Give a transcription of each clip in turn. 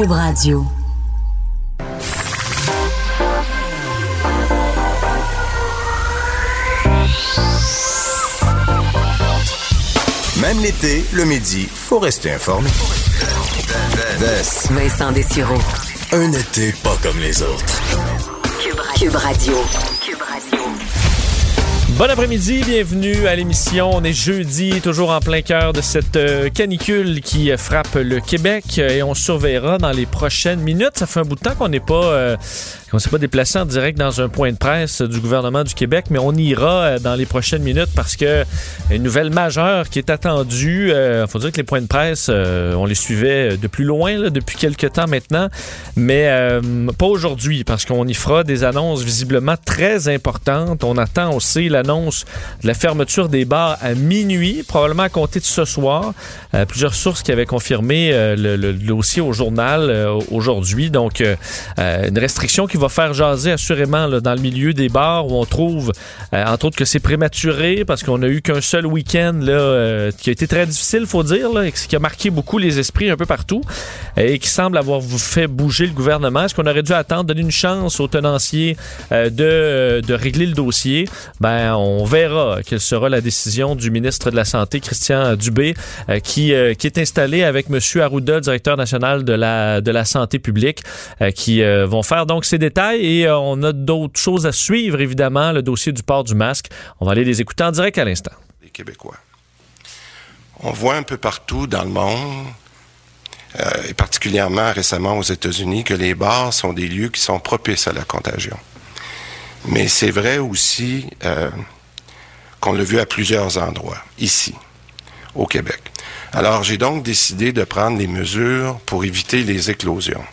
Cube Radio. Même l'été, le midi, faut rester informé. Vincent Dessureau. Un été pas comme les autres. Cube Radio. Bon après-midi, bienvenue à l'émission. On est jeudi, toujours en plein cœur de cette euh, canicule qui frappe le Québec euh, et on surveillera dans les prochaines minutes. Ça fait un bout de temps qu'on n'est pas, euh, s'est pas déplacé en direct dans un point de presse du gouvernement du Québec, mais on ira dans les prochaines minutes parce que une nouvelle majeure qui est attendue. Il faut dire que les points de presse, on les suivait de plus loin depuis quelques temps maintenant, mais pas aujourd'hui parce qu'on y fera des annonces visiblement très importantes. On attend aussi l'annonce de la fermeture des bars à minuit, probablement à compter de ce soir. Euh, plusieurs sources qui avaient confirmé euh, le, dossier au journal euh, aujourd'hui. Donc, une restriction qui va faire jaser assurément dans le milieu des bars où on trouve, entre autres, que c'est prématuré parce qu'on a eu qu'un seul week-end qui a été très difficile, faut dire, et qui a marqué beaucoup les esprits un peu partout et qui semble avoir fait bouger le gouvernement. Est-ce qu'on aurait dû attendre, donner une chance aux tenanciers de, de régler le dossier? Ben, on verra quelle sera la décision du ministre de la Santé, Christian Dubé, euh, qui, euh, qui est installé avec M. Arruda, directeur national de la, santé publique, euh, qui vont faire donc ces détails. Et on a d'autres choses à suivre, évidemment, le dossier du port du masque. On va aller les écouter en direct à l'instant. les Québécois. On voit un peu partout dans le monde, et particulièrement récemment aux États-Unis, que les bars sont des lieux qui sont propices à la contagion. Mais c'est vrai aussi euh, qu'on l'a vu à plusieurs endroits, ici, au Québec. Alors j'ai donc décidé de prendre les mesures pour éviter les éclosions.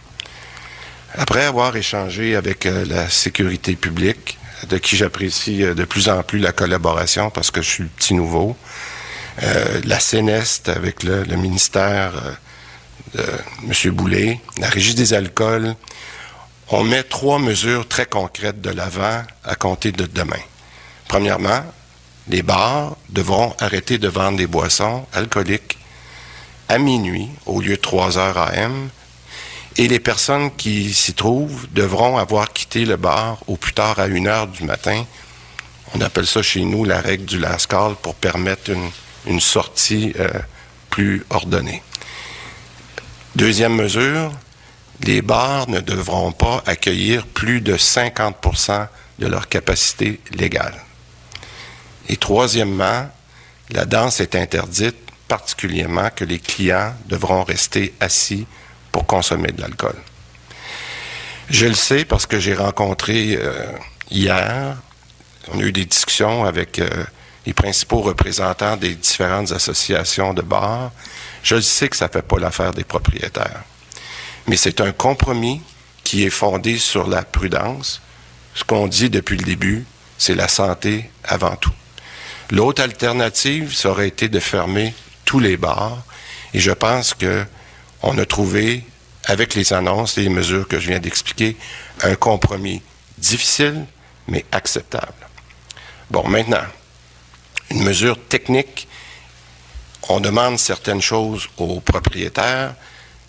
Après avoir échangé avec euh, la sécurité publique, de qui j'apprécie euh, de plus en plus la collaboration parce que je suis le petit nouveau, euh, la CNEST avec le, le ministère euh, de M. Boulay, la Régie des alcools, on met trois mesures très concrètes de l'avant à compter de demain. Premièrement, les bars devront arrêter de vendre des boissons alcooliques à minuit au lieu de 3 heures AM et les personnes qui s'y trouvent devront avoir quitté le bar au plus tard à 1 heure du matin. On appelle ça chez nous la règle du last call pour permettre une, une sortie euh, plus ordonnée. Deuxième mesure, les bars ne devront pas accueillir plus de 50% de leur capacité légale. Et troisièmement, la danse est interdite, particulièrement que les clients devront rester assis pour consommer de l'alcool. Je le sais parce que j'ai rencontré euh, hier, on a eu des discussions avec euh, les principaux représentants des différentes associations de bars. Je le sais que ça ne fait pas l'affaire des propriétaires. Mais c'est un compromis qui est fondé sur la prudence. Ce qu'on dit depuis le début, c'est la santé avant tout. L'autre alternative, ça aurait été de fermer tous les bars. Et je pense que on a trouvé, avec les annonces et les mesures que je viens d'expliquer, un compromis difficile, mais acceptable. Bon, maintenant, une mesure technique, on demande certaines choses aux propriétaires.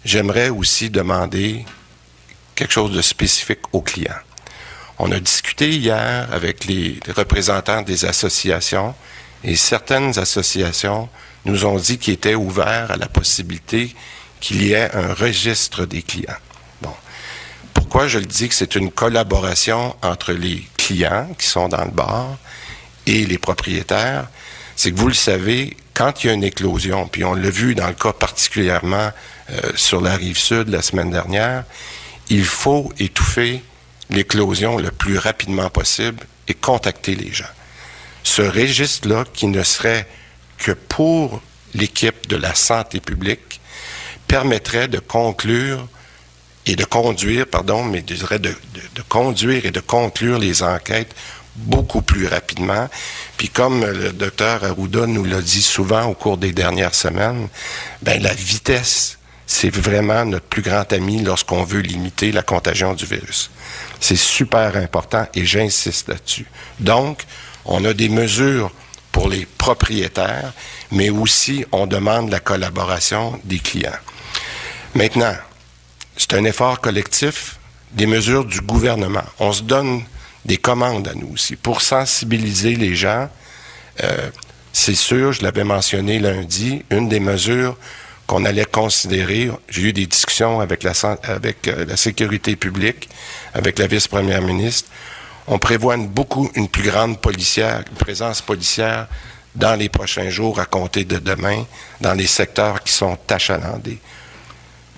J'aimerais aussi demander quelque chose de spécifique aux clients. On a discuté hier avec les, représentants des associations et certaines associations nous ont dit qu'ils étaient ouverts à la possibilité qu'il y ait un registre des clients. Bon. Pourquoi je le dis que c'est une collaboration entre les clients qui sont dans le bar et les propriétaires? C'est que vous le savez, quand il y a une éclosion, puis on l'a vu dans le cas particulièrement euh, sur la rive sud la semaine dernière, il faut étouffer l'éclosion le plus rapidement possible et contacter les gens. Ce registre-là, qui ne serait que pour l'équipe de la santé publique, permettrait de conclure et de conduire, pardon, mais je dirais de, conduire et de conclure les enquêtes beaucoup plus rapidement. Puis comme le docteur Arruda nous l'a dit souvent au cours des dernières semaines, ben la vitesse, c'est vraiment notre plus grand ami lorsqu'on veut limiter la contagion du virus. C'est super important et j'insiste là-dessus. Donc, on a des mesures pour les propriétaires, mais aussi on demande la collaboration des clients. Maintenant, c'est un effort collectif des mesures du gouvernement. On se donne des commandes à nous aussi pour sensibiliser les gens. Euh, c'est sûr, je l'avais mentionné lundi, une des mesures qu'on allait considérer, j'ai eu des discussions avec euh, la sécurité publique, avec la vice-première ministre, on prévoit une, beaucoup, une plus grande policière, une présence policière dans les prochains jours à compter de demain dans les secteurs qui sont achalandés.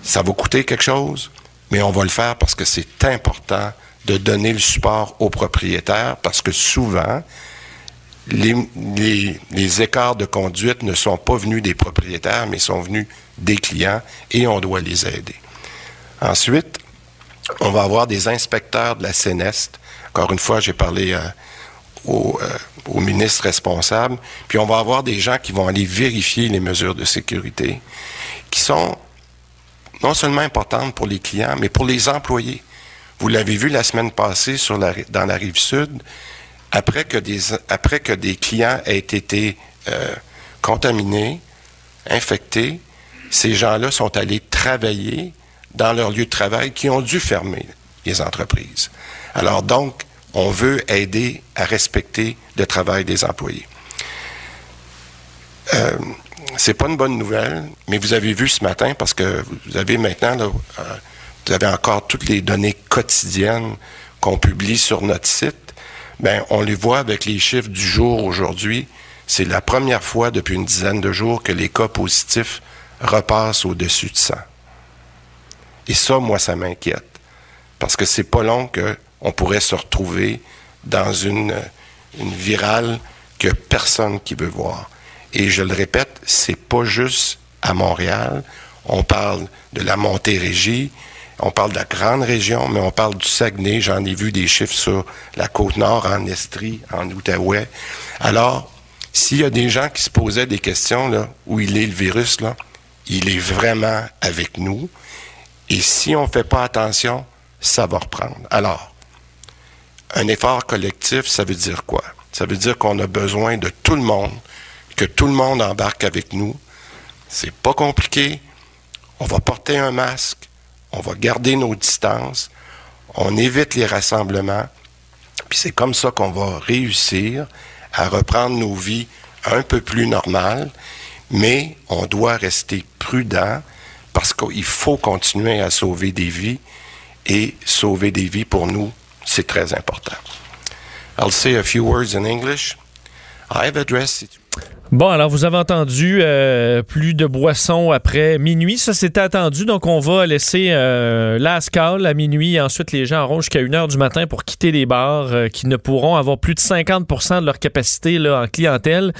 Ça va coûter quelque chose, mais on va le faire parce que c'est important de donner le support aux propriétaires parce que souvent, les, écarts de conduite ne sont pas venus des propriétaires, mais sont venus des clients et on doit les aider. Ensuite, on va avoir des inspecteurs de la CNEST. Encore une fois, j'ai parlé euh, euh, au, ministre responsable. Puis on va avoir des gens qui vont aller vérifier les mesures de sécurité qui sont non seulement importantes pour les clients, mais pour les employés. Vous l'avez vu la semaine passée sur dans la rive sud, après que des, après que des clients aient été euh, contaminés, infectés, ces gens-là sont allés travailler dans leur lieu de travail qui ont dû fermer les entreprises. Alors donc, on veut aider à respecter le travail des employés. Euh, c'est pas une bonne nouvelle, mais vous avez vu ce matin, parce que vous avez maintenant, euh, vous avez encore toutes les données quotidiennes qu'on publie sur notre site. Ben, on les voit avec les chiffres du jour aujourd'hui. C'est la première fois depuis une dizaine de jours que les cas positifs repassent au-dessus de 100. Et ça, moi, ça m'inquiète. Parce que c'est pas long qu'on pourrait se retrouver dans une, une virale que personne qui veut voir. Et je le répète, c'est pas juste à Montréal. On parle de la Montérégie, on parle de la grande région, mais on parle du Saguenay. J'en ai vu des chiffres sur la côte nord, en Estrie, en Outaouais. Alors, s'il y a des gens qui se posaient des questions, là, où il est le virus, là, il est vraiment avec nous. Et si on ne fait pas attention, ça va reprendre. Alors, un effort collectif, ça veut dire quoi? Ça veut dire qu'on a besoin de tout le monde, que tout le monde embarque avec nous. C'est pas compliqué. On va porter un masque, on va garder nos distances, on évite les rassemblements, puis c'est comme ça qu'on va réussir à reprendre nos vies un peu plus normales, mais on doit rester prudent parce qu'il faut continuer à sauver des vies et sauver des vies pour nous, c'est très important. I'll say a few words in English. I've addressed Bon, alors vous avez entendu euh, plus de boissons après minuit. Ça, c'était attendu. Donc, on va laisser euh, la à minuit et ensuite les gens auront jusqu'à 1 heure du matin pour quitter les bars euh, qui ne pourront avoir plus de 50% de leur capacité là, en clientèle.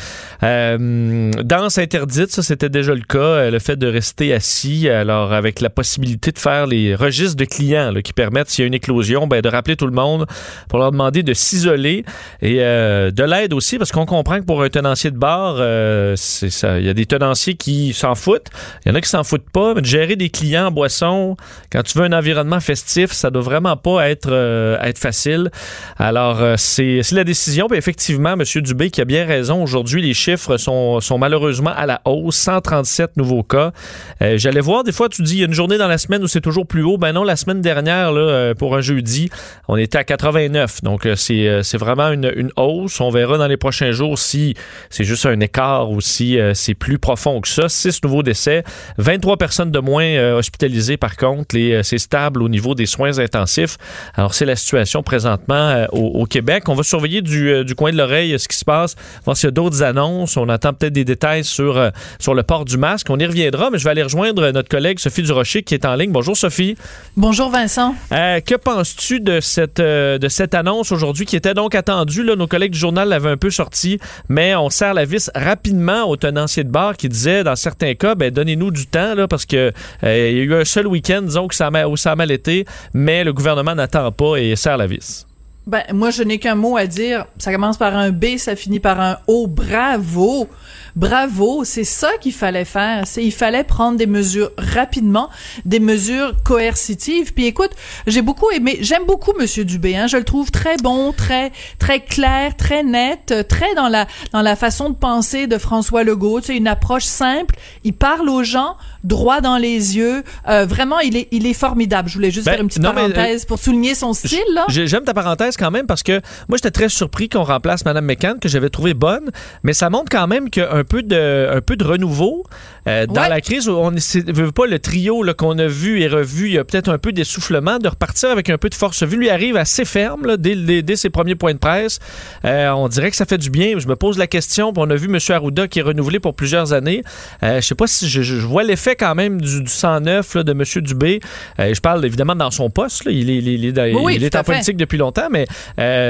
Euh, danse interdite, ça, c'était déjà le cas. le fait de rester assis, alors avec la possibilité de faire les registres de clients qui permettent, s'il y a une éclosion, ben, de rappeler tout le monde pour leur demander de s'isoler et de l'aide aussi parce qu'on comprend que pour un tenancier de bar, euh. Il y a des tenanciers qui s'en foutent. Il y en a qui s'en foutent pas. Mais de gérer des clients en boisson, quand tu veux un environnement festif, ça doit vraiment pas être, euh, facile. Alors, euh, c'est la décision. Effectivement, M. Dubé qui a bien raison. Aujourd'hui, les chiffres sont, malheureusement à la hausse. 137 nouveaux cas. J'allais voir, des fois, tu dis, il y a une journée dans la semaine où c'est toujours plus haut. Ben non, la semaine dernière, pour un jeudi, on était à 89. Donc, c'est vraiment une, une hausse. On verra dans les prochains jours si c'est juste un écart aussi, euh, c'est plus profond que ça. Six nouveaux décès, 23 personnes de moins euh, hospitalisées par contre. Euh, c'est stable au niveau des soins intensifs. Alors c'est la situation présentement au, Québec. On va surveiller du, du coin de l'oreille ce qui se passe, voir s'il y a d'autres annonces. On attend peut-être des détails sur, sur le port du masque. On y reviendra, mais je vais aller rejoindre notre collègue Sophie Durocher qui est en ligne. Bonjour Sophie. Bonjour Vincent. que penses-tu de cette, de cette annonce aujourd'hui qui était donc attendue? Là, nos collègues du journal l'avaient un peu sorti, mais on serre la vis rapidement au tenancier de bar qui disait, dans certains cas, ben, donnez-nous du temps, là, parce que euh, y a eu un seul week-end, disons, que où ça a mal été, mais le gouvernement n'attend pas et serre la vis. Ben, moi, je n'ai qu'un mot à dire. Ça commence par un B, ça finit par un O. Bravo! Bravo, c'est ça qu'il fallait faire. C'est il fallait prendre des mesures rapidement, des mesures coercitives. Puis écoute, j'ai beaucoup aimé, j'aime beaucoup Monsieur Dubé. Hein, je le trouve très bon, très très clair, très net, très dans la dans la façon de penser de François Legault. Sais, une approche simple. Il parle aux gens droit dans les yeux. Euh, vraiment, il est il est formidable. Je voulais juste Ben, faire une petite non, mais, euh, parenthèse pour souligner son style J'aime ta parenthèse quand même parce que moi, j'étais très surpris qu'on remplace Mme McCann, que j'avais trouvé bonne, mais ça montre quand même qu'il y a un peu de, un peu de renouveau euh, dans Ouais. la crise. On ne veut pas le trio qu'on a vu et revu. Il y a peut-être un peu d'essoufflement, de repartir avec un peu de force. Vu, lui arrive assez ferme là, dès, dès- dès ses premiers points de presse. Euh, on dirait que ça fait du bien. Je me pose la question. On a vu M. Arruda qui est renouvelé pour plusieurs années. Euh, je sais pas si je, je vois l'effet quand même du, du 109 là, de M. Dubé. Euh, je parle évidemment dans son poste. là. Il est, il est- il est dans- Oui, oui, il est tout à en fait. politique depuis longtemps, mais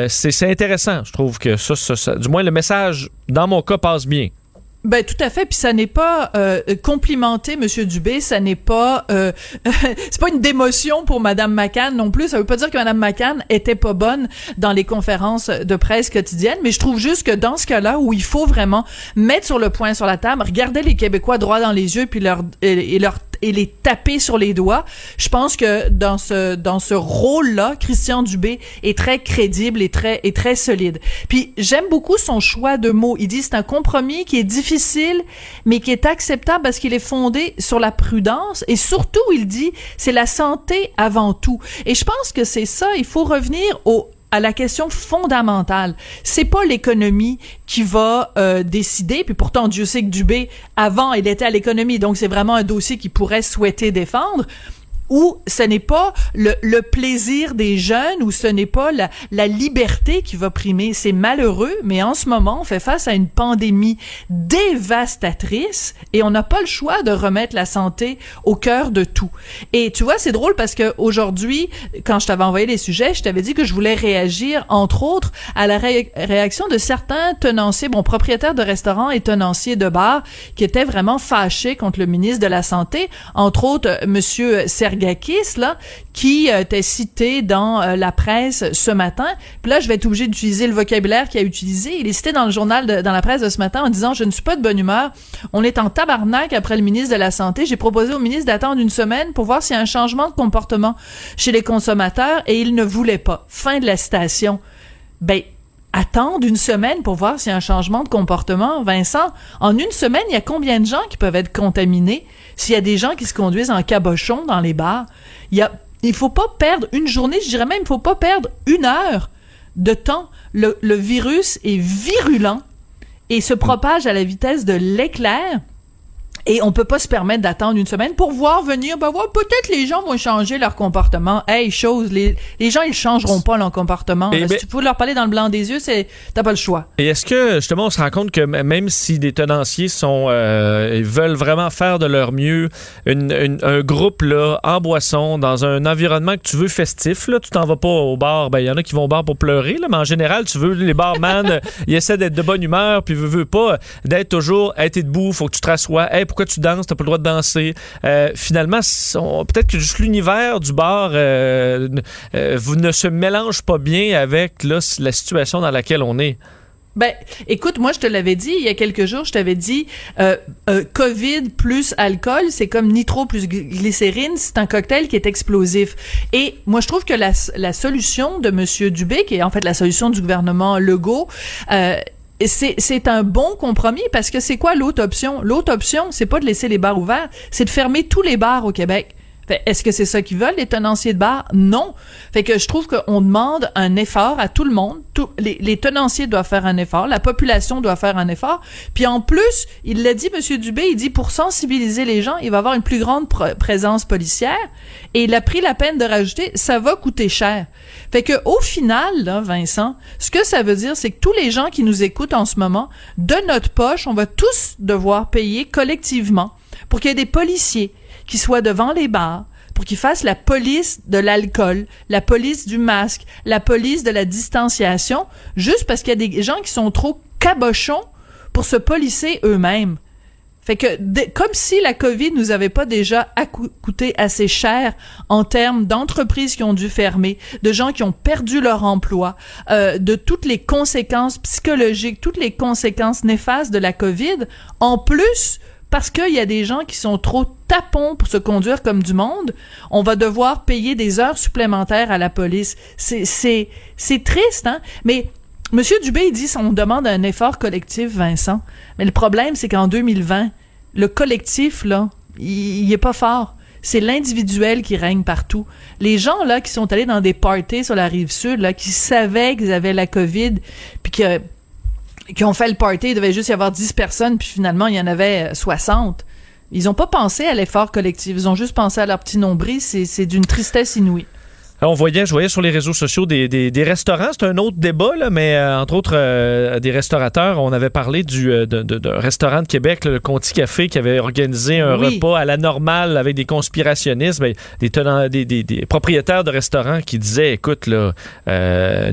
c'est c'est intéressant. Je trouve que ça, ça- ça- du moins le message, dans mon cas, passe bien. Ben tout à fait, puis ça n'est pas euh, complimenter Monsieur Dubé, ça n'est pas euh, c'est pas une démotion pour Madame McCann non plus. Ça veut pas dire que Madame McCann était pas bonne dans les conférences de presse quotidiennes, mais je trouve juste que dans ce cas-là où il faut vraiment mettre sur le point sur la table, regarder les Québécois droit dans les yeux puis leur et, et leur et les taper sur les doigts. Je pense que dans ce dans ce rôle-là, Christian Dubé est très crédible et très et très solide. Puis j'aime beaucoup son choix de mots. Il dit c'est un compromis qui est difficile mais qui est acceptable parce qu'il est fondé sur la prudence et surtout il dit c'est la santé avant tout. Et je pense que c'est ça, il faut revenir au à la question fondamentale. C'est pas l'économie qui va euh, décider, puis pourtant Dieu sait que Dubé, avant, il était à l'économie, donc c'est vraiment un dossier qu'il pourrait souhaiter défendre ou ce n'est pas le, le plaisir des jeunes, ou ce n'est pas la, la liberté qui va primer. C'est malheureux, mais en ce moment, on fait face à une pandémie dévastatrice et on n'a pas le choix de remettre la santé au cœur de tout. Et tu vois, c'est drôle parce que aujourd'hui, quand je t'avais envoyé les sujets, je t'avais dit que je voulais réagir, entre autres, à la ré- réaction de certains tenanciers, bon, propriétaires de restaurants et tenanciers de bars qui étaient vraiment fâchés contre le ministre de la Santé, entre autres, euh, Monsieur Sergakis, là, qui euh, était cité dans euh, la presse ce matin. Puis là, je vais être obligé d'utiliser le vocabulaire qu'il a utilisé. Il est cité dans le journal, dans la presse de ce matin en disant « Je ne suis pas de bonne humeur. On est en tabarnak après le ministre de la Santé. J'ai proposé au ministre d'attendre une semaine pour voir s'il y a un changement de comportement chez les consommateurs et il ne voulait pas. » Fin de la citation. Ben, attendre une semaine pour voir s'il y a un changement de comportement, Vincent. En une semaine, il y a combien de gens qui peuvent être contaminés? S'il y a des gens qui se conduisent en cabochon dans les bars? Il y a, il faut pas perdre une journée, je dirais même, il faut pas perdre une heure de temps. Le, le virus est virulent et se propage à la vitesse de l'éclair. Et on peut pas se permettre d'attendre une semaine pour voir venir, ben ouais, peut-être les gens vont changer leur comportement. Hey, chose, les, les gens, ils changeront pas leur comportement. Et Là, ben- si tu peux leur parler dans le blanc des yeux, c'est, t'as pas le choix. Et est-ce que justement on se rend compte que même si des tenanciers sont euh, ils veulent vraiment faire de leur mieux, une- une- un groupe là en boisson dans un environnement que tu veux festif là, tu t'en vas pas au bar, ben il y en a qui vont au bar pour pleurer là, mais en général tu veux les barman, euh, ils essaient d'être de bonne humeur puis veux, veux pas d'être toujours hey t'es debout, faut que tu te rassoies, hey pourquoi tu danses, t'as pas le droit de danser. Euh, finalement peut-être que juste l'univers du bar euh, euh, vous ne se mélange pas bien avec la situation dans laquelle on est. Ben, écoute, moi, je te l'avais dit il y a quelques jours, je t'avais dit, COVID plus alcool, c'est comme nitro plus gly- glycérine, c'est un cocktail qui est explosif. Et moi, je trouve que la, la solution de Monsieur Dubé, qui est en fait la solution du gouvernement Legault, euh, c'est, un bon compromis parce que c'est quoi l'autre option? L'autre option, c'est pas de laisser les bars ouverts, c'est de fermer tous les bars au Québec. Est-ce que c'est ça qu'ils veulent, les tenanciers de bar? Non. Fait que je trouve qu'on demande un effort à tout le monde. Les, tenanciers doivent faire un effort. La population doit faire un effort. Puis en plus, il l'a dit, Monsieur Dubé, il dit pour sensibiliser les gens, il va avoir une plus grande pr- présence policière. Et il a pris la peine de rajouter, ça va coûter cher. Fait que au final, Vincent, ce que ça veut dire, c'est que tous les gens qui nous écoutent en ce moment, de notre poche, on va tous devoir payer collectivement pour qu'il y ait des policiers qui soient devant les bars, pour qu'ils fassent la police de l'alcool, la police du masque, la police de la distanciation, juste parce qu'il y a des gens qui sont trop cabochons pour se policer eux-mêmes. Fait que comme si la COVID nous avait pas déjà coûté assez cher en termes d'entreprises qui ont dû fermer, de gens qui ont perdu leur emploi, euh, de toutes les conséquences psychologiques, toutes les conséquences néfastes de la COVID. En plus, parce qu'il y a des gens qui sont trop tapons pour se conduire comme du monde, on va devoir payer des heures supplémentaires à la police. C'est c'est c'est triste, hein? Mais Monsieur Dubé il dit qu'on demande un effort collectif, Vincent. Mais le problème, c'est qu'en 2020, le collectif, là, il est pas fort. C'est l'individuel qui règne partout. Les gens, là, qui sont allés dans des parties sur la rive sud, là, qui savaient qu'ils avaient la COVID, puis que, qui ont fait le party, il devait juste y avoir 10 personnes, puis finalement, il y en avait 60. Ils ont pas pensé à l'effort collectif. Ils ont juste pensé à leur petit nombril. C'est d'une tristesse inouïe. On voyait, je voyais sur les réseaux sociaux des, des, restaurants. C'est un autre débat, là, mais euh, entre autres, euh, des restaurateurs. On avait parlé du euh, de, restaurant de Québec, le Conti Café, qui avait organisé un repas à la normale avec des conspirationnistes, ben, des, tenants, des, des, propriétaires de restaurants qui disaient, écoute, là,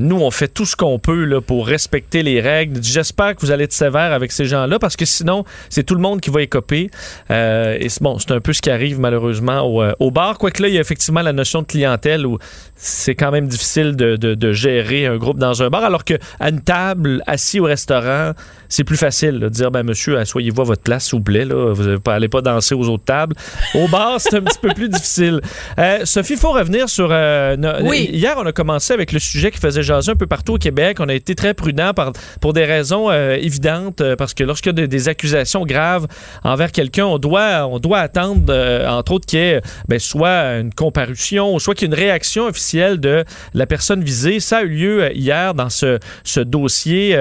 nous, on fait tout ce qu'on peut là, pour respecter les règles. J'espère que vous allez être sévère avec ces gens-là, parce que sinon, c'est tout le monde qui va écoper. et c'est bon, c'est un peu ce qui arrive malheureusement au, au bar. Quoique là, il y a effectivement la notion de clientèle où c'est quand même difficile de, gérer un groupe dans un bar, alors qu'à une table, assis au restaurant, c'est plus facile de dire ben monsieur, asseyez-vous à votre place, s'il vous plaît, là, vous n'allez pas danser aux autres tables. Au bar, c'est un petit peu plus difficile. Euh, Sophie, il faut revenir sur. Euh, oui. Hier, on a commencé avec le sujet qui faisait jaser un peu partout au Québec. On a été très prudent par, pour des raisons euh, évidentes, parce que lorsqu'il y a des, accusations graves envers quelqu'un, on doit, on doit attendre, entre autres, qu'il y ait ben, soit une comparution, soit qu'il y ait une réaction officielle de la personne visée. Ça a eu lieu hier dans ce, ce dossier,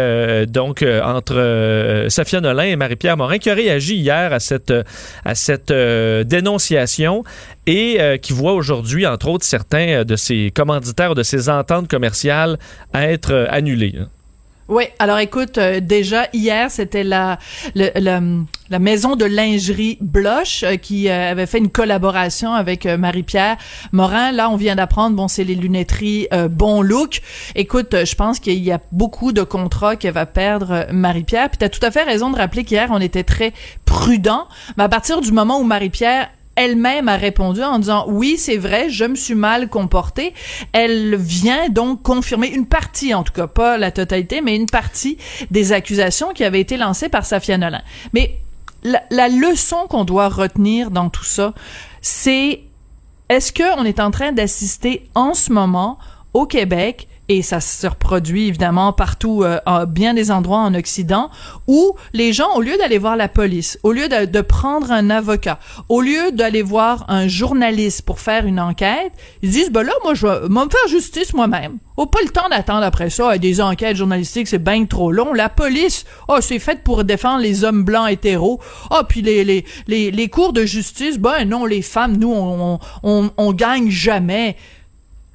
donc, entre euh, Safia Nolin et Marie-Pierre Morin qui ont réagi hier à cette, à cette euh, dénonciation et euh, qui voient aujourd'hui, entre autres, certains de ces commanditaires, de ces ententes commerciales être annulés. Oui, alors écoute, euh, déjà hier, c'était la, la, maison de lingerie Bloche euh, qui euh, avait fait une collaboration avec Marie-Pierre Morin. Là, on vient d'apprendre, bon, c'est les lunetteries Bon Look. Écoute, je pense qu'il y a beaucoup de contrats qu'elle va perdre Marie-Pierre. Puis tu tout à fait raison de rappeler qu'hier, on était très prudent. Mais à partir du moment où Marie-Pierre elle-même a répondu en disant oui, c'est vrai, je me suis mal comportée. Elle vient donc confirmer une partie, en tout cas pas la totalité, mais une partie des accusations qui avaient été lancées par Safia Nolan. Mais la, la leçon qu'on doit retenir dans tout ça, c'est est-ce qu'on est en train d'assister en ce moment au Québec et ça se reproduit évidemment partout, euh, à bien des endroits en Occident, où les gens, au lieu d'aller voir la police, au lieu de, prendre un avocat, au lieu d'aller voir un journaliste pour faire une enquête, ils disent, ben là, moi, je vais me faire justice moi-même. Oh, pas le temps d'attendre après ça, des enquêtes journalistiques, c'est bien trop long. La police, oh, c'est fait pour défendre les hommes blancs hétéros. oh, puis les, les, les, les cours de justice, ben non, les femmes, nous, on, on, on gagne jamais.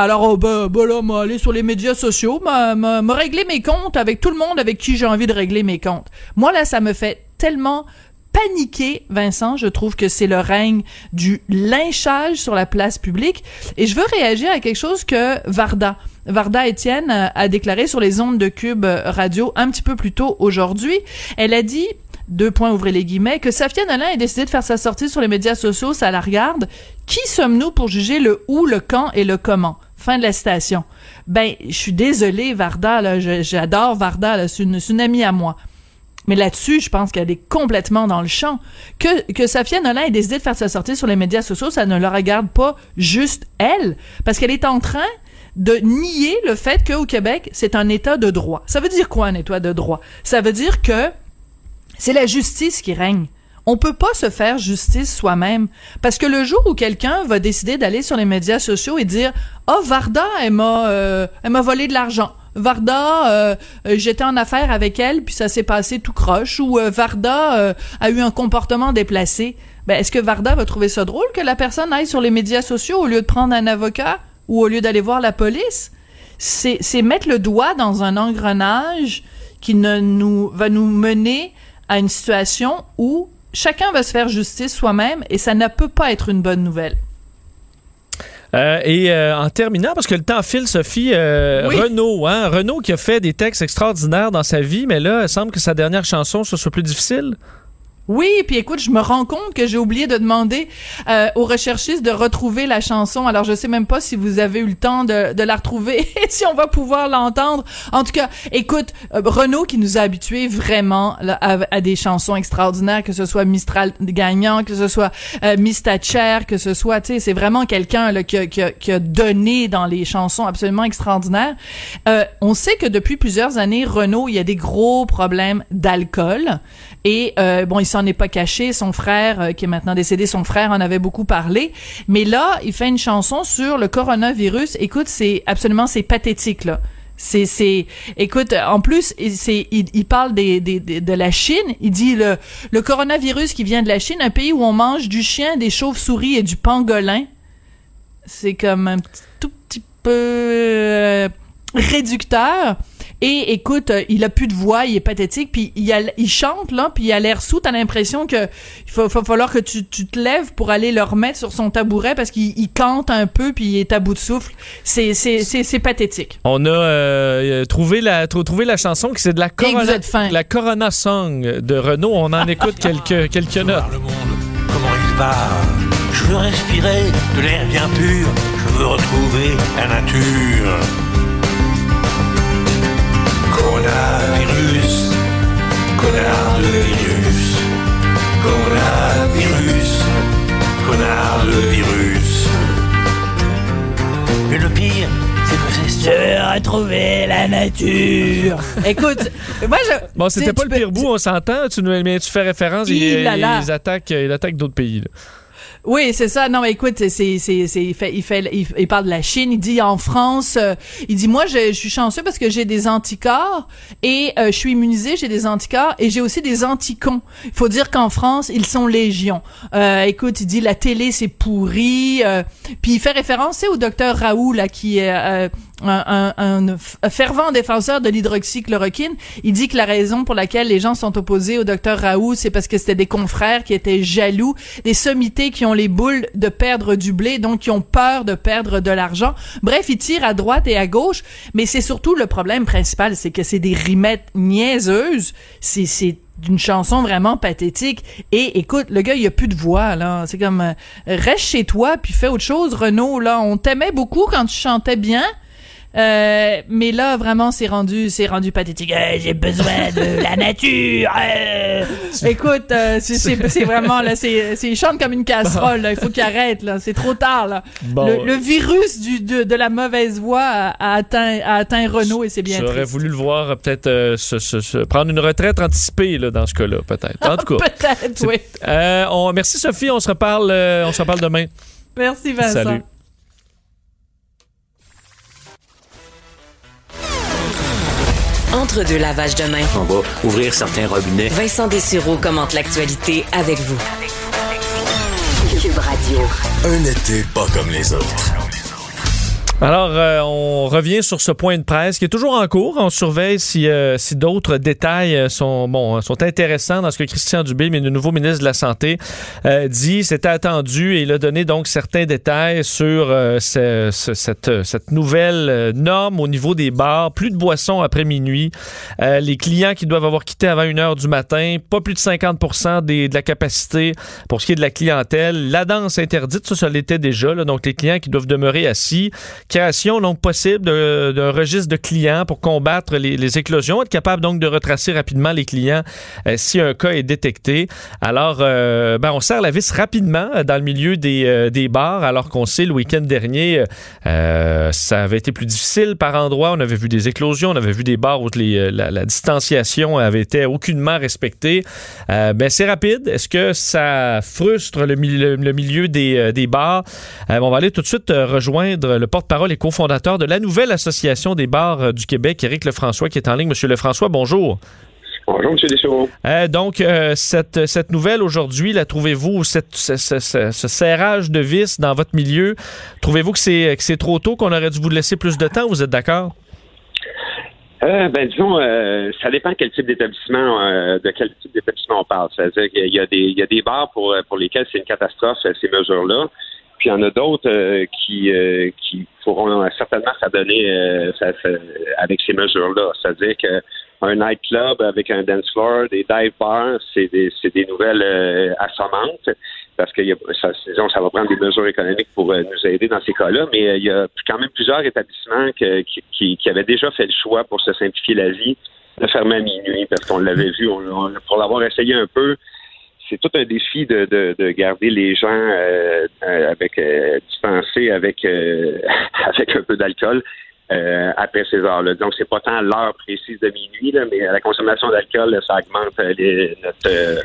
Alors, oh, ben, ben là, moi, aller sur les médias sociaux, me régler mes comptes avec tout le monde avec qui j'ai envie de régler mes comptes. Moi, là, ça me fait tellement paniquer, Vincent. Je trouve que c'est le règne du lynchage sur la place publique. Et je veux réagir à quelque chose que Varda, Varda Étienne euh, a déclaré sur les ondes de Cube Radio un petit peu plus tôt aujourd'hui. Elle a dit deux points, ouvrez les guillemets, que Safia Nolin ait décidé de faire sa sortie sur les médias sociaux, ça la regarde. Qui sommes-nous pour juger le où, le quand et le comment? Fin de la citation. Ben, je suis désolée, Varda, j'adore Varda, c'est une, amie à moi. Mais là-dessus, je pense qu'elle est complètement dans le champ. Que, que Safia Nolin ait décidé de faire sa sortie sur les médias sociaux, ça ne la regarde pas juste elle, parce qu'elle est en train de nier le fait qu'au Québec, c'est un état de droit. Ça veut dire quoi un état de droit? Ça veut dire que c'est la justice qui règne. On peut pas se faire justice soi-même parce que le jour où quelqu'un va décider d'aller sur les médias sociaux et dire "Oh Varda, elle m'a euh, elle m'a volé de l'argent." Varda, euh, euh, j'étais en affaire avec elle, puis ça s'est passé tout croche. Ou Varda a eu un comportement déplacé. Ben, est-ce que Varda va trouver ça drôle que la personne aille sur les médias sociaux au lieu de prendre un avocat ou au lieu d'aller voir la police? C'est, c'est mettre le doigt dans un engrenage qui ne nous va nous mener à une situation où chacun va se faire justice soi-même et ça ne peut pas être une bonne nouvelle. Euh, et euh, en terminant, parce que le temps file, Sophie, euh, Renaud, hein, Renaud qui a fait des textes extraordinaires dans sa vie, mais là, il semble que sa dernière chanson, ce soit plus difficile. Oui, puis écoute, je me rends compte que j'ai oublié de demander euh, aux recherchistes de retrouver la chanson. Alors, je sais même pas si vous avez eu le temps de, la retrouver et si on va pouvoir l'entendre. En tout cas, écoute, euh, Renaud qui nous a habitués vraiment là, à, des chansons extraordinaires, que ce soit Mistral gagnant, que ce soit euh, Miss Thatcher, que ce soit, tu sais, c'est vraiment quelqu'un qui a donné dans les chansons absolument extraordinaires. Euh, on sait que depuis plusieurs années, Renaud, il y a des gros problèmes d'alcool. Et euh, bon, il s'en est pas caché. Son frère, euh, qui est maintenant décédé, son frère en avait beaucoup parlé. Mais là, il fait une chanson sur le coronavirus. Écoute, c'est absolument, c'est pathétique là. C'est, c'est, écoute, en plus, c'est, il, parle des, des, de la Chine. Il dit le, le coronavirus qui vient de la Chine, un pays où on mange du chien, des chauves-souris et du pangolin. C'est comme un tout petit peu euh, réducteur. Et écoute, euh, il a plus de voix, il est pathétique, puis il, a, il chante là, puis il a l'air sous. T'as l'impression que il va, va, falloir que tu, tu, te lèves pour aller le remettre sur son tabouret parce qu'il il cante un peu, puis il est à bout de souffle. C'est c'est c'est, c'est pathétique. On a euh, trouvé la trouvé la chanson qui c'est de la Corona, fin. la Corona Song de Renault. On en écoute quelques quelques notes. Le monde, comment il va? Je veux respirer de l'air bien pur. Je veux retrouver la nature. Coronavirus, connard de virus, coronavirus, connard de virus. Mais le pire, c'est que c'est Je veux retrouver la nature. Écoute, moi je. Bon, c'était pas le peux- pire bout, on s'entend. Tu, mais tu fais référence, Il il, là. ils attaquent, ils attaquent d'autres pays. là. Oui, c'est ça. Non, mais écoute, c'est, c'est, c'est, il fait, il fait, il, parle de la Chine. Il dit en France, euh, il dit moi, je, suis chanceux parce que j'ai des anticorps et euh, je suis immunisé, j'ai des anticorps et j'ai aussi des anticons. Il faut dire qu'en France, ils sont légion. Euh, écoute, il dit la télé c'est pourri. euh, puis il fait référence, au docteur Raoult là qui est un, un- un fervent défenseur de l'hydroxychloroquine. Il dit que la raison pour laquelle les gens sont opposés au docteur Raoult, c'est parce que c'était des confrères qui étaient jaloux, des sommités qui ont les boules de perdre du blé, donc qui ont peur de perdre de l'argent. Bref, il tire à droite et à gauche, mais c'est surtout le problème principal, c'est que c'est des rimettes niaiseuses. C'est, c'est d'une chanson vraiment pathétique. Et écoute, le gars, il a plus de voix, là. C'est comme, euh, reste chez toi, puis fais autre chose, Renaud, là. On t'aimait beaucoup quand tu chantais bien. Euh, mais là, vraiment, c'est rendu, c'est rendu pathétique. Euh, J'ai besoin de la nature. euh. Écoute, c'est- vraiment là, c'est, chante comme une casserole. Là. Il faut qu'il arrête là. C'est trop tard là. Bon. Le, le virus du de, de la mauvaise voix a, atteint a atteint Renault et c'est bien J'aurais voulu le voir peut-être se- se- se- prendre une retraite anticipée là, dans ce cas-là, peut-être. En tout cas. Peut-être, oui. On, merci Sophie, on se reparle, on se reparle demain. Merci Vincent. Salut. Entre deux lavages de main, On va ouvrir certains robinets. Vincent Dessureau commente l'actualité avec vous. Cube Radio. Un été pas comme les autres. Alors, euh, on revient sur ce point de presse qui est toujours en cours. On surveille si, euh, d'autres détails euh, sont, bon, sont intéressants dans ce que Christian Dubé, mais le nouveau ministre de la Santé, dit. C'était attendu et il a donné donc certains détails sur ce- ce- cette, nouvelle norme au niveau des bars. Plus de boissons après minuit. Les clients qui doivent avoir quitté avant 1 heure du matin. Pas plus de 50 des, de la capacité pour ce qui est de la clientèle. La danse interdite, ça, ça l'était déjà. donc, les clients qui doivent demeurer assis création donc possible d'un registre de clients pour combattre les, éclosions, être capable donc de retracer rapidement les clients euh, si un cas est détecté. Alors, euh, ben, on serre la vis rapidement euh, dans le milieu des, euh, des bars, alors qu'on sait le week-end dernier, ça avait été plus difficile par endroits. On avait vu des éclosions, on avait vu des bars où la, distanciation avait été aucunement respectée. Ben, c'est rapide. Est-ce que ça frustre le, le- milieu des, des bars? On va aller tout de suite rejoindre le porte-parole et cofondateur de la nouvelle Association des bars euh, du Québec, Éric Lefrançois, qui est en ligne. Monsieur Lefrançois, bonjour. Bonjour, M. Deschamps. Euh, donc, euh, cette, cette nouvelle aujourd'hui, la trouvez-vous, ce, serrage de vis dans votre milieu, trouvez-vous que c'est que c'est trop tôt, qu'on aurait dû vous laisser plus de temps? Vous êtes d'accord? Euh, ben, disons, ça dépend quel type d'établissement, de quel type d'établissement on parle. C'est-à-dire qu'il y a des, il y a des bars pour, pour lesquels c'est une catastrophe, ces mesures-là. Puis il y en a d'autres euh, qui, euh, qui pourront certainement s'adonner euh, avec ces mesures-là. C'est-à-dire que un nightclub avec un dance floor, des dive bars, c'est des, des nouvelles euh, assommantes parce que ça, disons, ça va prendre des mesures économiques pour euh, nous aider dans ces cas-là, mais euh, il y a quand même plusieurs établissements qui, qui, qui avaient déjà fait le choix pour se simplifier la vie de fermer à minuit parce qu'on l'avait vu, on, on- pour l'avoir essayé un peu, c'est tout un défi de, de, de garder les gens euh, euh, avec euh, dispensés avec euh, avec un peu d'alcool euh, après ces heures-là. Donc c'est pas tant l'heure précise de minuit, là, mais la consommation d'alcool, ça augmente euh, les- notre,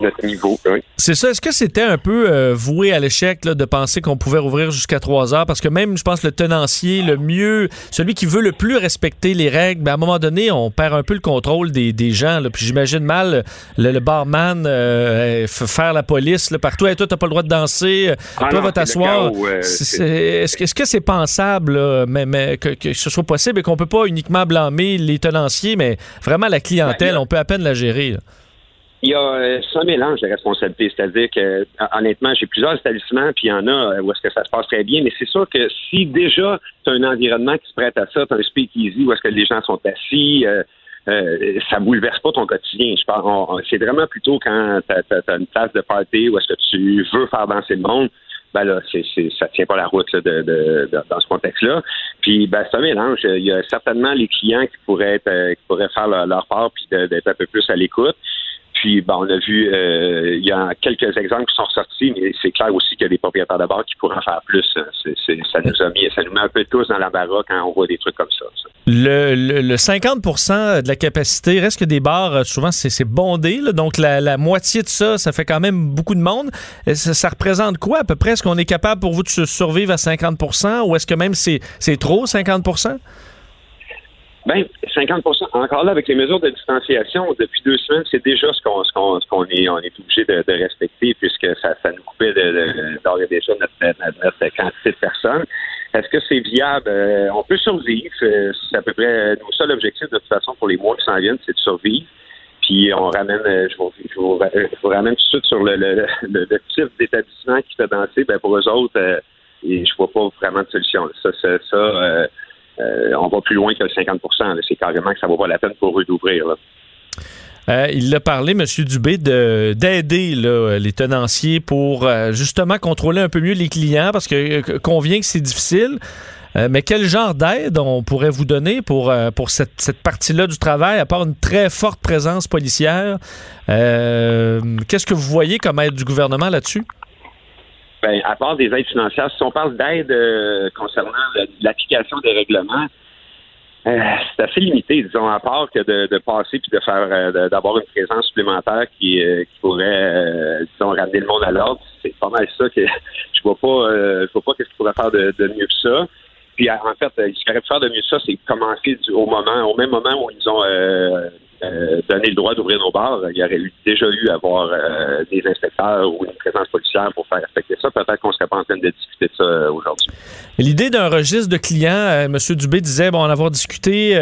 notre niveau. oui. C'est ça. Est-ce que c'était un peu euh, voué à l'échec de penser qu'on pouvait rouvrir jusqu'à 3 heures? Parce que même, je pense, le tenancier, le mieux, celui qui veut le plus respecter les règles, ben, à un moment donné, on perd un peu le contrôle des, des gens. Là. Puis j'imagine mal le, le barman euh, faire la police là, partout. Hey, toi, t'as pas le droit de danser. Ah toi, non, va t'asseoir. euh, Est-ce que c'est pensable là, mais, mais que, que ce soit possible et qu'on peut pas uniquement blâmer les tenanciers, mais vraiment la clientèle, Ben, on peut à peine la gérer. Il y a euh, c'est un mélange de responsabilités, c'est-à-dire que euh, honnêtement, j'ai plusieurs établissements, puis il y en a euh, où est-ce que ça se passe très bien, mais c'est sûr que si déjà tu as un environnement qui se prête à ça, tu as un speakeasy où est-ce que les gens sont assis, euh, euh, ça bouleverse pas ton quotidien. Je parle, c'est vraiment plutôt quand tu as, une place de party où est-ce que tu veux faire danser le monde. Ben là, c'est, ça tient pas la route là, de, de- dans ce contexte-là. Puis ben, c'est mélange. Il y a certainement les clients qui pourraient être, euh, qui pourraient faire leur, leur part puis d'être un peu plus à l'écoute. Puis, ben, on a vu, euh, il y a quelques exemples qui sont sortis, mais c'est clair aussi qu'il y a des propriétaires de bars qui pourraient en faire plus. C'est- ça nous a mis, ça nous met un peu tous dans l'embarras quand on voit des trucs comme ça. Le, le- le 50% de la capacité, reste que des bars, euh, souvent, c'est bondé. donc, la, moitié de ça, ça fait quand même beaucoup de monde. Ça, représente quoi à peu près? Est-ce qu'on est capable pour vous de survivre à 50% ou est-ce que même c'est trop, 50 Ben, 50% Encore là, avec les mesures de distanciation, depuis deux semaines, c'est déjà ce qu'on est on est obligé de, respecter puisque ça, ça nous coupait d'ores et déjà notre, notre, quantité de personnes. Est-ce que c'est viable? Euh, on peut survivre. Euh, C'est à peu près nos seul objectif de toute façon pour les mois qui s'en viennent, c'est de survivre. Puis on ramène, euh, je vous, je vous, ramène tout de suite sur le, le, type d'établissement qui fait danser. Ben pour eux autres, euh, et je vois pas vraiment de solution. Ça, ça, ça euh, euh, on va plus loin que le 50 là. C'est carrément que ça vaut pas la peine pour eux d'ouvrir. Euh, il a parlé, M. Dubé, de- d'aider les tenanciers pour euh, justement contrôler un peu mieux les clients parce que convient que c'est difficile. Mais quel genre d'aide on pourrait vous donner pour, pour cette, cette partie-là du travail, à part une très forte présence policière? Qu'est-ce que vous voyez comme aide du gouvernement là-dessus? Ben, à part des aides financières, si on parle d'aide euh, concernant l'application des règlements, euh, c'est assez limité, disons, à part que de, passer puis de faire euh, d'avoir une présence supplémentaire qui, pourrait, disons, ramener le monde à l'ordre. C'est pas mal ça que je vois pas, je vois pas qu'est-ce qu'ils pourraient faire de, mieux que ça. Puis en fait, ce qu'ils auraient pu faire de mieux que ça, c'est commencer au moment, au même moment où ils ont euh, donné le droit d'ouvrir nos bars. Il y aurait déjà eu à avoir euh, des inspecteurs ou une présence policière pour faire respecter ça. Peut-être qu'on serait pas en train de discuter de ça euh, aujourd'hui. L'idée d'un registre de clients, M. Dubé disait, bon, en avoir discuté